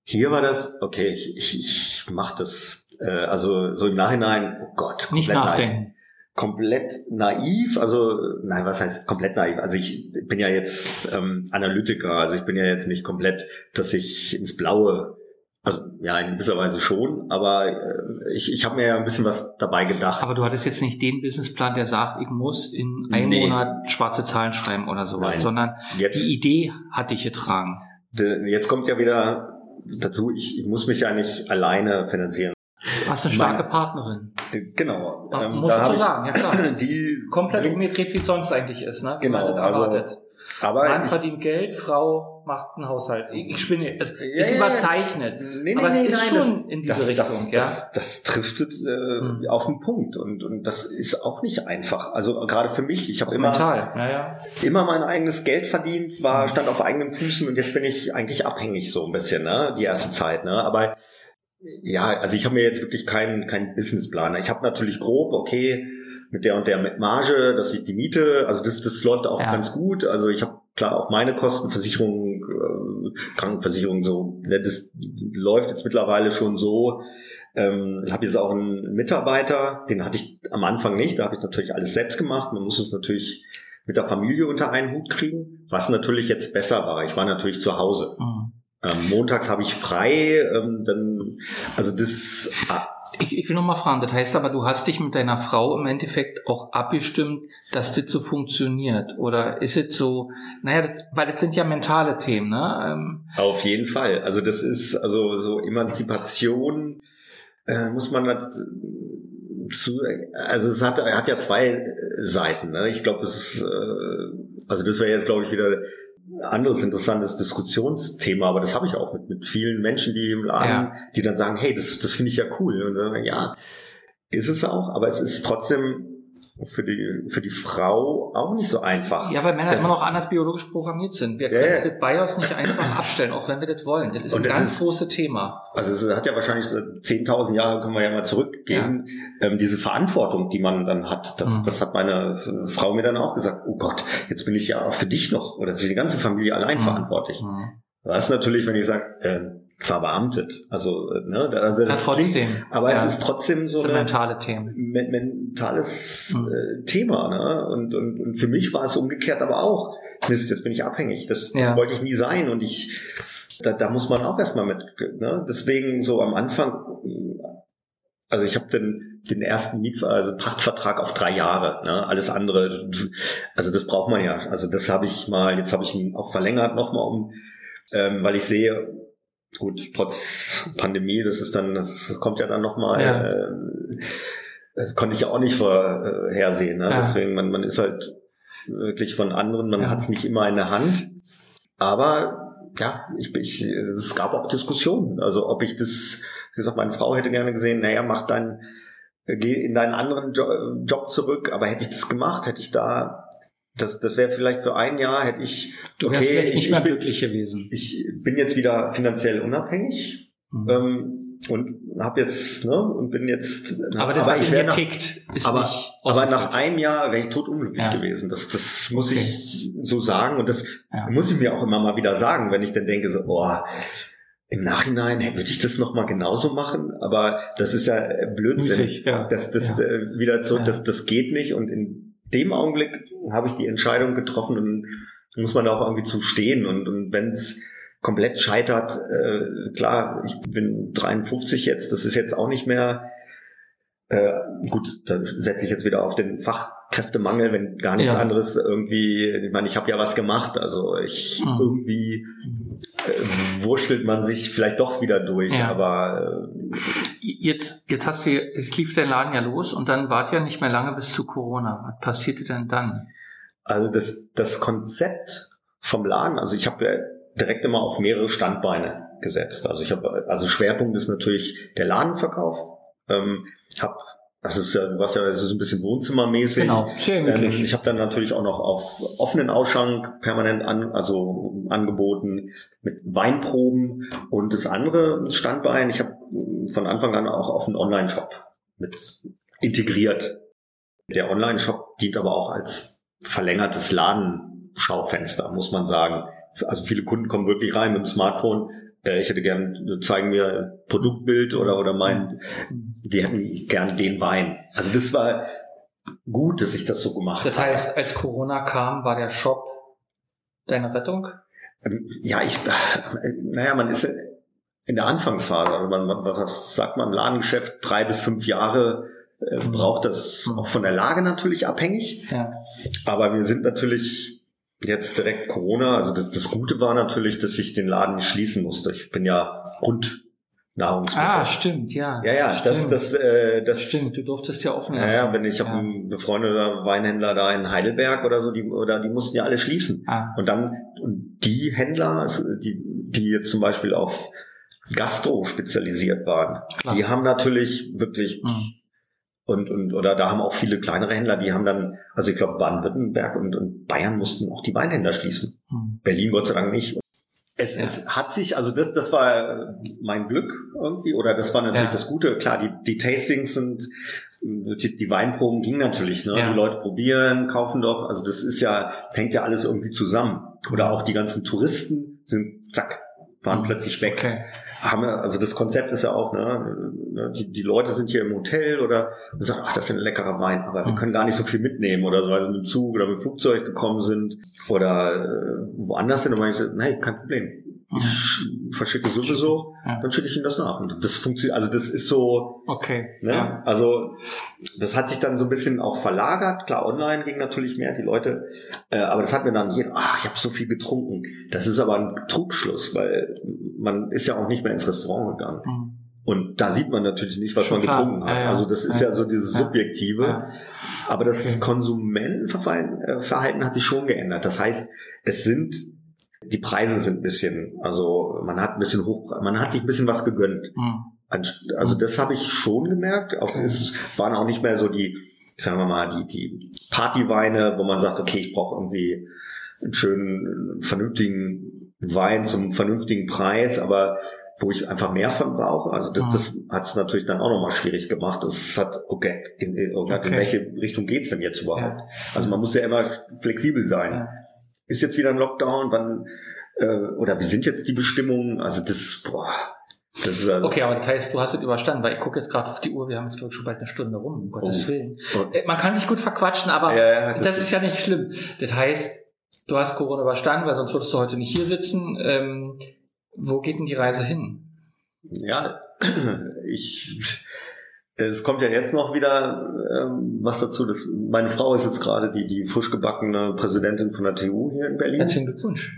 Speaker 1: hier war das, okay, ich, ich, ich mach das. Äh, also so im Nachhinein, oh Gott,
Speaker 3: Nicht
Speaker 1: komplett naiv. Komplett naiv, also nein, was heißt komplett naiv? Also ich bin ja jetzt ähm, Analytiker, also ich bin ja jetzt nicht komplett, dass ich ins Blaue, also ja in gewisser Weise schon, aber äh, ich, ich habe mir ja ein bisschen was dabei gedacht.
Speaker 3: Aber du hattest jetzt nicht den Businessplan, der sagt, ich muss in einem
Speaker 1: Nee.
Speaker 3: Monat schwarze Zahlen schreiben oder sowas,
Speaker 1: Nein.
Speaker 3: sondern
Speaker 1: jetzt,
Speaker 3: die Idee hat dich getragen.
Speaker 1: jetzt kommt ja wieder dazu, ich, ich muss mich ja nicht alleine finanzieren.
Speaker 3: Du hast eine starke Partnerin.
Speaker 1: Genau. Ähm,
Speaker 3: musst du
Speaker 1: hab
Speaker 3: so sagen, ja klar.
Speaker 1: Die
Speaker 3: Komplett umgedreht, wie es sonst eigentlich ist, ne?
Speaker 1: Genau,
Speaker 3: man das
Speaker 1: also-
Speaker 3: erwartet.
Speaker 1: aber
Speaker 3: Mann verdient Geld, Frau macht einen Haushalt. Ich, spinne, es
Speaker 1: Ja,
Speaker 3: ist
Speaker 1: ja,
Speaker 3: überzeichnet.
Speaker 1: Nee, nee,
Speaker 3: aber
Speaker 1: nee,
Speaker 3: es ist
Speaker 1: nein,
Speaker 3: schon in diese
Speaker 1: das,
Speaker 3: Richtung,
Speaker 1: das,
Speaker 3: ja.
Speaker 1: Das, das trifft es äh,
Speaker 3: Hm.
Speaker 1: auf den Punkt und, und das ist auch nicht einfach. Also gerade für mich, ich habe immer,
Speaker 3: ja, ja.
Speaker 1: immer mein eigenes Geld verdient, war stand auf eigenen Füßen und jetzt bin ich eigentlich abhängig so ein bisschen, ne? Die erste Zeit, ne? Aber ja, also ich habe mir jetzt wirklich keinen keinen Businessplan. Ich habe natürlich grob, okay, mit der und der mit Marge, dass ich die Miete, also das das läuft auch
Speaker 3: Ja.
Speaker 1: ganz gut. Also ich habe klar auch meine Kosten, Versicherung, äh, Krankenversicherung so, ne, das läuft jetzt mittlerweile schon so. Ähm, habe jetzt auch einen Mitarbeiter, den hatte ich am Anfang nicht, da habe ich natürlich alles selbst gemacht. Man muss es natürlich mit der Familie unter einen Hut kriegen, was natürlich jetzt besser war. Ich war natürlich zu Hause.
Speaker 3: Mhm.
Speaker 1: Ähm, montags habe ich frei, ähm, dann, also das, ah,
Speaker 3: Ich, ich will noch mal fragen, das heißt aber, du hast dich mit deiner Frau im Endeffekt auch abgestimmt, dass das so funktioniert? Oder ist es so, naja, das, weil das sind ja mentale Themen, ne? Ähm,
Speaker 1: auf jeden Fall. Also das ist, also so Emanzipation äh, muss man das, zu, also es hat, er hat ja zwei Seiten. Ne? Ich glaube, es ist, äh, also das wäre jetzt, glaube ich, wieder anderes interessantes Diskussionsthema, aber das habe ich auch mit, mit vielen Menschen, die im Laden,
Speaker 3: Ja.
Speaker 1: die dann sagen, hey, das, das finde ich ja cool. Und dann, ja, ist es auch, aber es ist trotzdem für die, für die Frau auch nicht so einfach.
Speaker 3: ja, weil Männer
Speaker 1: Das-
Speaker 3: immer noch anders biologisch programmiert sind. Wir
Speaker 1: Ja,
Speaker 3: können
Speaker 1: ja.
Speaker 3: das BIOS nicht einfach abstellen, auch wenn wir das wollen. Das ist
Speaker 1: Und
Speaker 3: ein
Speaker 1: das
Speaker 3: ganz
Speaker 1: ist-
Speaker 3: großes Thema.
Speaker 1: Also es hat ja wahrscheinlich so 10.000 Jahre, können wir ja mal zurückgehen, ähm, diese Verantwortung, die man dann hat. Das,
Speaker 3: Mhm.
Speaker 1: das hat meine Frau mir dann auch gesagt, oh Gott, jetzt bin ich ja auch für dich noch oder für die ganze Familie allein
Speaker 3: Mhm.
Speaker 1: verantwortlich.
Speaker 3: Mhm.
Speaker 1: Was natürlich, wenn ich sage, äh, verbeamtet. Also, äh, ne, also
Speaker 3: Ja,
Speaker 1: das
Speaker 3: trotzdem.
Speaker 1: klingt, aber
Speaker 3: Ja.
Speaker 1: es ist trotzdem so eine,
Speaker 3: mentale Themen.
Speaker 1: men mentales
Speaker 3: Mhm.
Speaker 1: äh, Thema. Ne? Und, und, und für mich war es umgekehrt aber auch, Mist, jetzt bin ich abhängig. Das, das
Speaker 3: Ja.
Speaker 1: wollte ich nie sein. Und ich, da, da muss man auch erstmal mit. Ne? Deswegen so am Anfang, also ich habe den, den ersten Miet, also Pachtvertrag auf drei Jahre. Ne? Alles andere, also das braucht man ja. Also das habe ich mal, jetzt habe ich ihn auch verlängert nochmal um, ähm, weil ich sehe, gut, trotz Pandemie, das ist dann, das kommt ja dann nochmal,
Speaker 3: Ja.
Speaker 1: äh, das konnte ich ja auch nicht vorhersehen. Ne?
Speaker 3: Ja.
Speaker 1: Deswegen, man, man ist halt wirklich von anderen, man
Speaker 3: Ja.
Speaker 1: hat es nicht immer in der Hand. Aber ja, ich, ich, es gab auch Diskussionen. Also ob ich das, wie gesagt, meine Frau hätte gerne gesehen, naja, mach dein, geh in deinen anderen jo Job zurück, aber hätte ich das gemacht, hätte ich da, das, das wäre vielleicht für ein Jahr, hätte ich,
Speaker 3: Du wärst
Speaker 1: okay,
Speaker 3: vielleicht
Speaker 1: ich,
Speaker 3: nicht
Speaker 1: ich,
Speaker 3: mehr
Speaker 1: bin,
Speaker 3: glücklich gewesen.
Speaker 1: ich bin jetzt wieder finanziell unabhängig
Speaker 3: Mhm.
Speaker 1: ähm, und habe jetzt, ne, und bin jetzt,
Speaker 3: aber das, was
Speaker 1: ich wäre
Speaker 3: tickt, ist
Speaker 1: aber,
Speaker 3: nicht
Speaker 1: aber nach einem Jahr wäre ich totunglücklich
Speaker 3: Ja.
Speaker 1: gewesen. Das, das muss
Speaker 3: Okay.
Speaker 1: ich so sagen. Und das
Speaker 3: Ja.
Speaker 1: muss ich mir auch immer mal wieder sagen, wenn ich dann denke, so, oh, im Nachhinein hey, würde ich das nochmal genauso machen, aber das ist ja Blödsinn.
Speaker 3: Mutig, ja.
Speaker 1: Das, das äh, wieder zurück, das, das geht nicht und in dem Augenblick habe ich die Entscheidung getroffen und muss man da auch irgendwie zu stehen. Und, und wenn es komplett scheitert, äh, klar, ich bin 53 jetzt, das ist jetzt auch nicht mehr äh, gut, dann setze ich jetzt wieder auf den Fachkräftemangel, wenn gar nichts ja. anderes irgendwie, ich meine, ich habe ja was gemacht, also ich mhm. irgendwie wurschtelt man sich vielleicht doch wieder durch, ja. aber
Speaker 3: äh, jetzt, jetzt hast du, jetzt lief der Laden ja los und dann wart ja nicht mehr lange bis zu Corona. Was passierte denn dann?
Speaker 1: Also das, das Konzept vom Laden, also ich habe ja direkt immer auf mehrere Standbeine gesetzt. Also ich habe, also Schwerpunkt ist natürlich der Ladenverkauf. Ähm, hab das ist ja, was ja, es ist ein bisschen Wohnzimmermäßig. Genau, schön ähm, Ich habe dann natürlich auch noch auf offenen Ausschank permanent an, also angeboten mit Weinproben und das andere Standbein. Ich habe von Anfang an auch auf einen Online-Shop mit integriert. Der Online-Shop dient aber auch als verlängertes Ladenschaufenster, muss man sagen. Also viele Kunden kommen wirklich rein mit dem Smartphone, ich hätte gern, zeigen mir Produktbild oder, oder mein, die hätten gern den Wein. Also das war gut, dass ich das so gemacht habe.
Speaker 3: Das heißt, als Corona kam, war der Shop deine Rettung?
Speaker 1: Ähm, ja, ich, naja, man ist in der Anfangsphase. Also man, was sagt man, Ladengeschäft, drei bis fünf Jahre äh, braucht das mhm. auch von der Lage natürlich abhängig. Ja. Aber wir sind natürlich jetzt direkt Corona. Also das, das Gute war natürlich, dass ich den Laden nicht schließen musste. Ich bin ja rund Nahrungsmittel.
Speaker 3: Ah, stimmt, ja.
Speaker 1: Ja, ja, stimmt. das, das, äh, das
Speaker 3: stimmt. Du durftest ja offen lassen.
Speaker 1: Ja, ja wenn ich ja. habe einen befreundeten Weinhändler da in Heidelberg oder so, die oder die mussten ja alle schließen. Ah. Und dann und die Händler, also die die jetzt zum Beispiel auf Gastro spezialisiert waren, Klar. die haben natürlich wirklich mhm und, und oder da haben auch viele kleinere Händler, die haben dann, also ich glaube Baden-Württemberg und, und Bayern mussten auch die Weinhändler schließen. Hm. Berlin Gott sei Dank nicht. Es, ja. es hat sich, also das, das war mein Glück irgendwie, oder das war natürlich ja. das Gute. Klar, die, die Tastings sind, die, die Weinproben gingen natürlich, ne? Ja. Die Leute probieren, kaufen doch. Also das ist ja, hängt ja alles irgendwie zusammen. Oder auch die ganzen Touristen sind, zack, waren hm. plötzlich weg. Okay haben wir, also das Konzept ist ja auch, ne, ne, die, die Leute sind hier im Hotel oder und sagen, ach, das ist ein leckerer Wein, aber wir mhm. können gar nicht so viel mitnehmen oder so, weil sie mit dem Zug oder mit dem Flugzeug gekommen sind oder äh, woanders sind. Und man sagt, nein, kein Problem. Ich mhm. verschicke sowieso, ja. dann schicke ich Ihnen das nach. Und das funktioniert, also das ist so.
Speaker 3: Okay.
Speaker 1: Ne? Ja. Also das hat sich dann so ein bisschen auch verlagert. Klar, online ging natürlich mehr, die Leute, äh, aber das hat mir dann jeder, ach, ich habe so viel getrunken. Das ist aber ein Trugschluss, weil man ist ja auch nicht mehr ins Restaurant gegangen. Mhm. Und da sieht man natürlich nicht, was Schon man klar. getrunken hat. Ja, ja. Also das ist ja, ja so dieses Subjektive. Aber das okay. Konsumentenverhalten äh, hat sich schon geändert. Das heißt, es sind die Preise sind ein bisschen, also man hat ein bisschen hoch, man hat sich ein bisschen was gegönnt. Mhm. Also das habe ich schon gemerkt. Auch es waren auch nicht mehr so die, sagen wir mal, die, die Partyweine, wo man sagt, okay, ich brauche irgendwie einen schönen, vernünftigen Wein zum vernünftigen Preis, aber wo ich einfach mehr von brauche. Also das, das hat es natürlich dann auch nochmal schwierig gemacht. Das hat, okay, in, in, okay. in welche Richtung geht's denn jetzt überhaupt? Ja. Also man muss ja immer flexibel sein. Ja ist jetzt wieder ein Lockdown, wann äh, oder wie sind jetzt die Bestimmungen? Also das, boah, das ist also
Speaker 3: okay, aber das heißt, du hast es überstanden, weil ich gucke jetzt gerade auf die Uhr, wir haben jetzt glaube ich schon bald eine Stunde rum, um Gottes oh. Willen. Oh. Äh, man kann sich gut verquatschen, aber ja, ja, das, das ist, ist ja nicht schlimm. Das heißt, du hast Corona überstanden, weil sonst würdest du heute nicht hier sitzen. Ähm, wo geht denn die Reise hin?
Speaker 1: Ja, ich es kommt ja jetzt noch wieder ähm, was dazu. Dass meine Frau ist jetzt gerade die, die frisch gebackene Präsidentin von der TU hier in Berlin.
Speaker 3: Herzlichen Glückwunsch.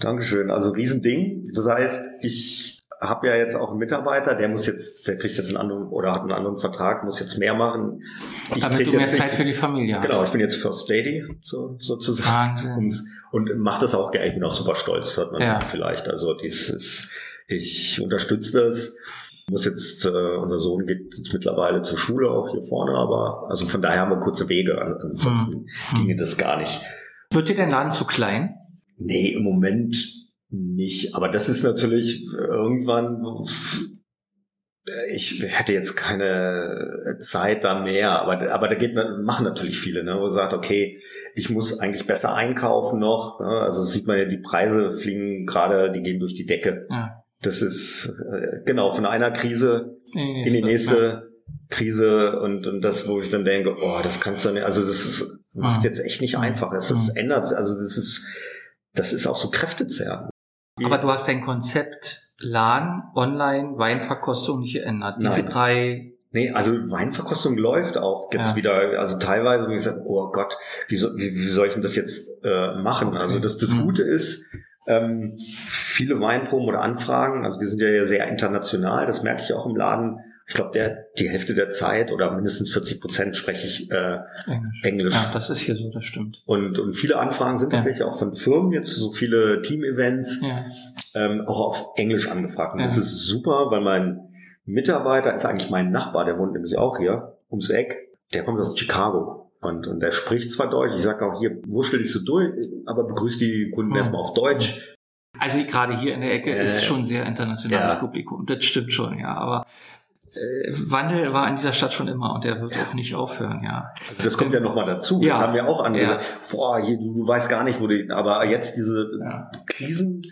Speaker 1: Dankeschön. Also Riesending. Das heißt, ich habe ja jetzt auch einen Mitarbeiter, der muss jetzt, der kriegt jetzt einen anderen oder hat einen anderen Vertrag, muss jetzt mehr machen.
Speaker 3: Ich Damit du mehr Zeit für die Familie
Speaker 1: Genau, ich bin jetzt First Lady so, sozusagen und, und mache das auch gerne. Ich bin auch super stolz, hört man ja. vielleicht. Also dieses, ich unterstütze das muss jetzt, äh, unser Sohn geht jetzt mittlerweile zur Schule auch hier vorne, aber also von daher haben wir kurze Wege, ansonsten hm. ginge das gar nicht.
Speaker 3: Wird dir der Laden zu klein?
Speaker 1: Nee, im Moment nicht. Aber das ist natürlich irgendwann, ich hätte jetzt keine Zeit da mehr, aber, aber da geht, machen natürlich viele, ne, wo sagt, okay, ich muss eigentlich besser einkaufen noch. Ne, also sieht man ja, die Preise fliegen gerade, die gehen durch die Decke. Ja das ist äh, genau von einer Krise in die nächste, Krise und, und das, wo ich dann denke, oh, das kannst du nicht, also das macht es jetzt echt nicht einfach. Es
Speaker 3: Mhm.
Speaker 1: ist, ändert, also das ist, das ist auch so kräftezerrend.
Speaker 3: Aber du hast dein Konzept Laden, Online, Weinverkostung nicht geändert. Diese
Speaker 1: Nein.
Speaker 3: drei,
Speaker 1: Nee, also Weinverkostung läuft auch. Gibt's
Speaker 3: Ja.
Speaker 1: wieder, also teilweise, wo ich sage, oh Gott, wie, so, wie, wie soll ich denn das jetzt äh, machen?
Speaker 3: Okay.
Speaker 1: Also das, das
Speaker 3: Mhm.
Speaker 1: Gute ist, ähm, viele Weinproben oder Anfragen, also wir sind ja sehr international, das merke ich auch im Laden. Ich glaube, der die Hälfte der Zeit oder mindestens 40 Prozent spreche ich äh,
Speaker 3: Englisch.
Speaker 1: Englisch.
Speaker 3: Ja, das ist hier so, das stimmt.
Speaker 1: Und, und viele Anfragen sind
Speaker 3: Ja.
Speaker 1: tatsächlich auch von Firmen jetzt, so viele Team-Events,
Speaker 3: Ja.
Speaker 1: ähm, auch auf Englisch angefragt. Und
Speaker 3: Ja.
Speaker 1: das ist super, weil mein Mitarbeiter ist eigentlich mein Nachbar, der wohnt nämlich auch hier ums Eck. Der kommt aus Chicago. Und, und der spricht zwar Deutsch, ich sage auch hier, wurschtel dich so durch, aber begrüßt die Kunden
Speaker 3: Hm.
Speaker 1: erstmal auf Deutsch.
Speaker 3: Also gerade hier in der Ecke
Speaker 1: Äh,
Speaker 3: ist schon sehr internationales
Speaker 1: ja.
Speaker 3: Publikum. Das stimmt schon, ja. Aber äh, Wandel war in dieser Stadt schon immer und der wird auch nicht aufhören, ja.
Speaker 1: Also das kommt ja nochmal dazu.
Speaker 3: Ja.
Speaker 1: Das haben wir auch andere.
Speaker 3: Ja.
Speaker 1: gesagt, Boah, hier, du, du weißt gar nicht, wo die, aber jetzt diese
Speaker 3: ja.
Speaker 1: Krisen,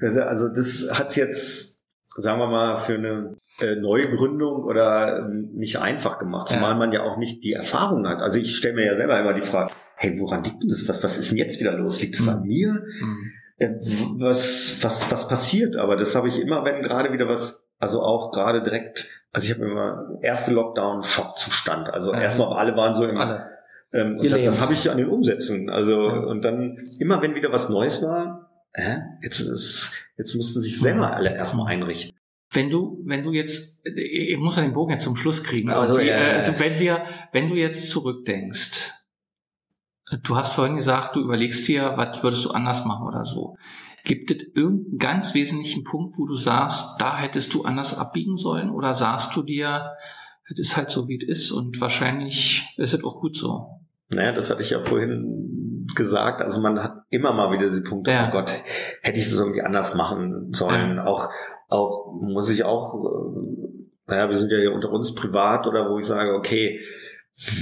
Speaker 1: also das hat's jetzt, sagen wir mal, für eine äh, Neugründung oder ähm, nicht einfach gemacht, zumal
Speaker 3: Ja.
Speaker 1: man ja auch nicht die Erfahrung hat. Also ich stelle mir ja selber immer die Frage, hey, woran liegt denn das? Was, was ist denn jetzt wieder los? Liegt es an mir?
Speaker 3: Hm.
Speaker 1: Äh, was, was, was passiert? Aber das habe ich immer, wenn gerade wieder was, also auch gerade direkt, also ich habe immer erste Lockdown Schockzustand. Also
Speaker 3: Ja.
Speaker 1: erstmal alle waren so im
Speaker 3: Alle.
Speaker 1: ähm, und das, das habe ich an den Umsätzen. Also
Speaker 3: Ja.
Speaker 1: und dann immer wenn wieder was Neues war, äh, jetzt ist, jetzt mussten sich selber alle erstmal einrichten.
Speaker 3: Wenn du, wenn du jetzt, ich muss ja den Bogen jetzt zum Schluss kriegen.
Speaker 1: Also, ja,
Speaker 3: äh, wenn wir, wenn du jetzt zurückdenkst, du hast vorhin gesagt, du überlegst dir, was würdest du anders machen oder so. Gibt es irgendeinen ganz wesentlichen Punkt, wo du sagst, da hättest du anders abbiegen sollen? Oder sagst du dir, es ist halt so, wie es ist und wahrscheinlich ist es auch gut so?
Speaker 1: Naja, das hatte ich ja vorhin gesagt. Also man hat immer mal wieder die Punkte,
Speaker 3: Ja.
Speaker 1: oh Gott, hätte ich es irgendwie anders machen sollen. Auch, auch muss ich auch, äh, naja, wir sind ja hier unter uns privat oder wo ich sage, okay,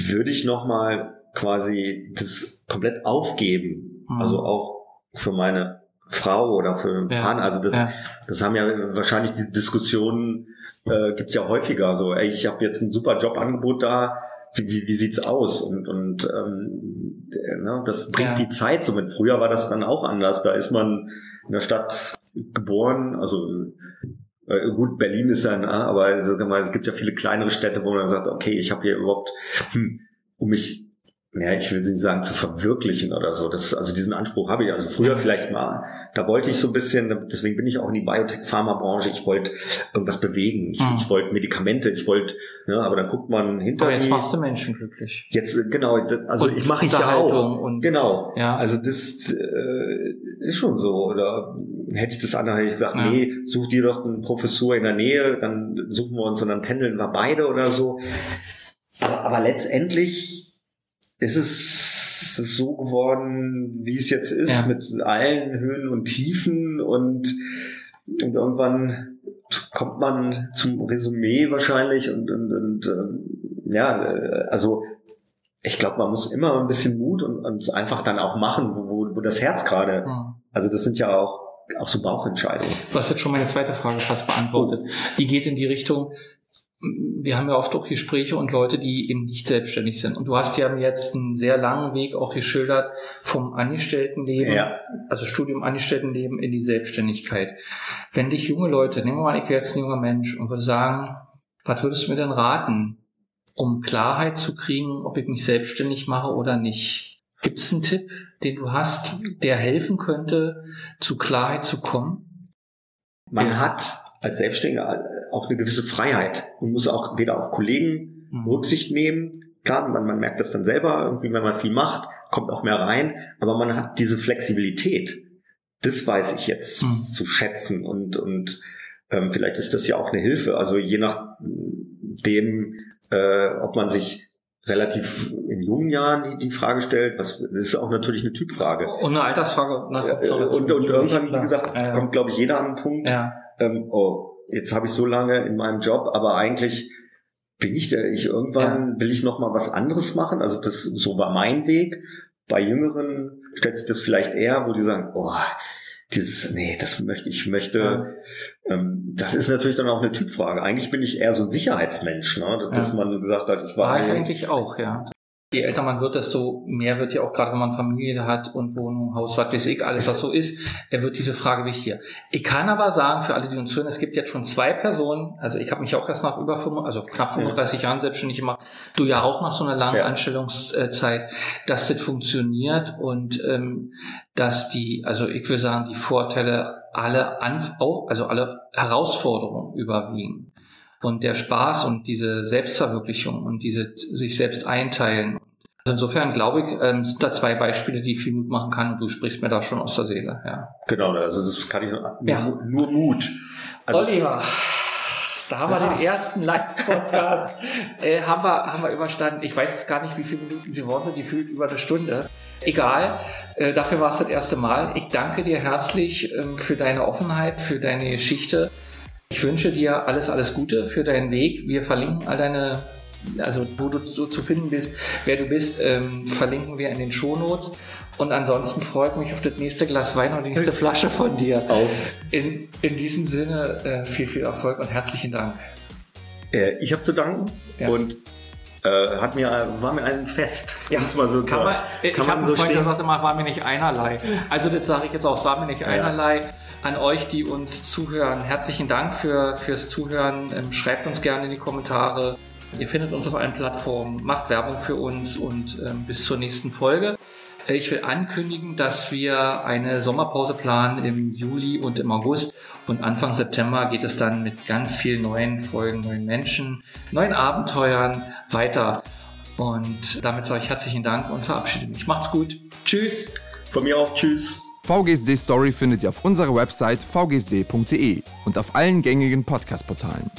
Speaker 1: würde ich nochmal quasi das komplett aufgeben.
Speaker 3: Mhm.
Speaker 1: Also auch für meine Frau oder für
Speaker 3: Ja.
Speaker 1: Partner. Also das,
Speaker 3: Ja.
Speaker 1: das haben ja wahrscheinlich die Diskussionen, äh, gibt's ja häufiger. So, ey, ich habe jetzt ein super Jobangebot da, wie, wie, wie sieht's aus? Und, und ähm, äh, ne, das bringt
Speaker 3: Ja.
Speaker 1: die Zeit so mit. Früher war das dann auch anders. Da ist man in der Stadt geboren, also äh, gut, Berlin ist ja, nah, aber es, es gibt ja viele kleinere Städte, wo man sagt, okay, ich habe hier überhaupt, hm, um mich ja, ich will nicht sagen zu verwirklichen oder so. Das, also diesen Anspruch habe ich. Also früher vielleicht mal, da wollte ich so ein bisschen, deswegen bin ich auch in die Biotech-Pharma-Branche, ich wollte irgendwas bewegen. Ich,
Speaker 3: Mhm.
Speaker 1: ich wollte Medikamente, ich wollte, ne, aber dann guckt man hinter
Speaker 3: Aber jetzt
Speaker 1: die,
Speaker 3: machst du Menschen glücklich.
Speaker 1: jetzt, äh, genau, also
Speaker 3: Und
Speaker 1: ich mache ich ja auch.
Speaker 3: Und,
Speaker 1: Genau.
Speaker 3: Ja.
Speaker 1: Also das äh, ist schon so. Oder hätte ich das andere, hätte ich gesagt,
Speaker 3: Ja.
Speaker 1: nee, such dir doch eine Professur in der Nähe, dann suchen wir uns und dann pendeln wir beide oder so. Aber, aber letztendlich ist es so geworden, wie es jetzt ist,
Speaker 3: Ja.
Speaker 1: mit allen Höhen und Tiefen und, und irgendwann kommt man zum Resümee wahrscheinlich und, und, und ähm, ja, äh, also ich glaube, man muss immer ein bisschen Mut und, und einfach dann auch machen, wo, wo, das Herz gerade,
Speaker 3: Hm.
Speaker 1: also das sind ja auch, auch so Bauchentscheidungen.
Speaker 3: Du hast jetzt schon meine zweite Frage fast beantwortet. Die geht in die Richtung, wir haben ja oft auch Gespräche und Leute, die eben nicht selbstständig sind. Und du hast ja jetzt einen sehr langen Weg auch geschildert vom Angestelltenleben,
Speaker 1: Ja.
Speaker 3: also Studium Angestelltenleben in die Selbstständigkeit. Wenn dich junge Leute, nehmen wir mal, ich wäre jetzt ein junger Mensch und würde sagen, was würdest du mir denn raten, um Klarheit zu kriegen, ob ich mich selbstständig mache oder nicht? Gibt es einen Tipp, den du hast, der helfen könnte, zu Klarheit zu kommen?
Speaker 1: Man
Speaker 3: Ja.
Speaker 1: hat als Selbstständiger auch eine gewisse Freiheit und muss auch weder auf Kollegen
Speaker 3: Mhm.
Speaker 1: Rücksicht nehmen. Klar, man, man merkt das dann selber, irgendwie, wenn man viel macht, kommt auch mehr rein, aber man hat diese Flexibilität. Das weiß ich jetzt
Speaker 3: Mhm.
Speaker 1: zu schätzen und, und ähm, vielleicht ist das ja auch eine Hilfe. Also je nachdem, äh, ob man sich relativ in jungen Jahren die, die Frage stellt, was das ist auch natürlich eine Typfrage.
Speaker 3: Und eine Altersfrage nach
Speaker 1: Äh,
Speaker 3: Observation.
Speaker 1: und, und irgendwann, wie
Speaker 3: Klar.
Speaker 1: gesagt,
Speaker 3: ja, ja.
Speaker 1: kommt, glaube ich, jeder an einen Punkt,
Speaker 3: ja.
Speaker 1: ähm, oh, jetzt habe ich so lange in meinem Job, aber eigentlich bin ich der, ich irgendwann will ich noch mal was anderes machen. Also das, so war mein Weg. Bei Jüngeren stellt sich das vielleicht eher, wo die sagen, oh, dieses, nee, das möchte ich, möchte, ähm, das ist natürlich dann auch eine Typfrage. Eigentlich bin ich eher so ein Sicherheitsmensch, ne? dass
Speaker 3: Ja.
Speaker 1: man gesagt hat, ich
Speaker 3: War
Speaker 1: war,
Speaker 3: ich eigentlich auch, ja. Je älter man wird, desto mehr wird ja auch gerade, wenn man Familie hat und Wohnung, Haus, was weiß ich, alles was so ist, er wird diese Frage wichtiger. Ich kann aber sagen, für alle, die uns hören, es gibt jetzt schon zwei Personen, also ich habe mich auch erst nach über 5, also knapp 35 ja. Jahren selbstständig gemacht, du ja auch nach so einer langen ja. Anstellungszeit, dass das funktioniert und ähm, dass die, also ich will sagen, die Vorteile alle, Anf also alle Herausforderungen überwiegen und der Spaß und diese Selbstverwirklichung und diese sich selbst einteilen. Also insofern glaube ich, ähm, sind da zwei Beispiele, die viel Mut machen kann und du sprichst mir da schon aus der Seele. Ja.
Speaker 1: Genau, also das kann ich nur, ja. nur Mut.
Speaker 3: Also, Oliver. Da haben wir den ersten Live-Podcast, äh, haben, wir, haben wir überstanden. Ich weiß jetzt gar nicht, wie viele Minuten sie worden sind, die fühlt über eine Stunde. Egal, äh, dafür war es das erste Mal. Ich danke dir herzlich ähm, für deine Offenheit, für deine Geschichte. Ich wünsche dir alles, alles Gute für deinen Weg. Wir verlinken all deine, also wo du so zu finden bist, wer du bist, ähm, verlinken wir in den Shownotes. Und ansonsten freut mich auf das nächste Glas Wein und die nächste Flasche von dir. Auf. In, in diesem Sinne äh, viel, viel Erfolg und herzlichen Dank.
Speaker 1: Äh, ich habe zu danken ja. und äh, hat mir, war mir ein Fest.
Speaker 3: Ja, mal so kann man, kann ich man so Freund, der sagte mal, war mir nicht einerlei. Also das sage ich jetzt auch, es war mir nicht einerlei. An euch, die uns zuhören. Herzlichen Dank für, fürs Zuhören. Ähm, schreibt uns gerne in die Kommentare. Ihr findet uns auf allen Plattformen, macht Werbung für uns und ähm, bis zur nächsten Folge. Äh, ich will ankündigen, dass wir eine Sommerpause planen im Juli und im August und Anfang September geht es dann mit ganz vielen neuen Folgen, neuen Menschen, neuen Abenteuern weiter. Und damit sage ich herzlichen Dank und verabschiede mich. Macht's gut. Tschüss.
Speaker 1: Von mir auch. Tschüss.
Speaker 2: VGSD Story findet ihr auf unserer Website vgsd.de und auf allen gängigen Podcast-Portalen.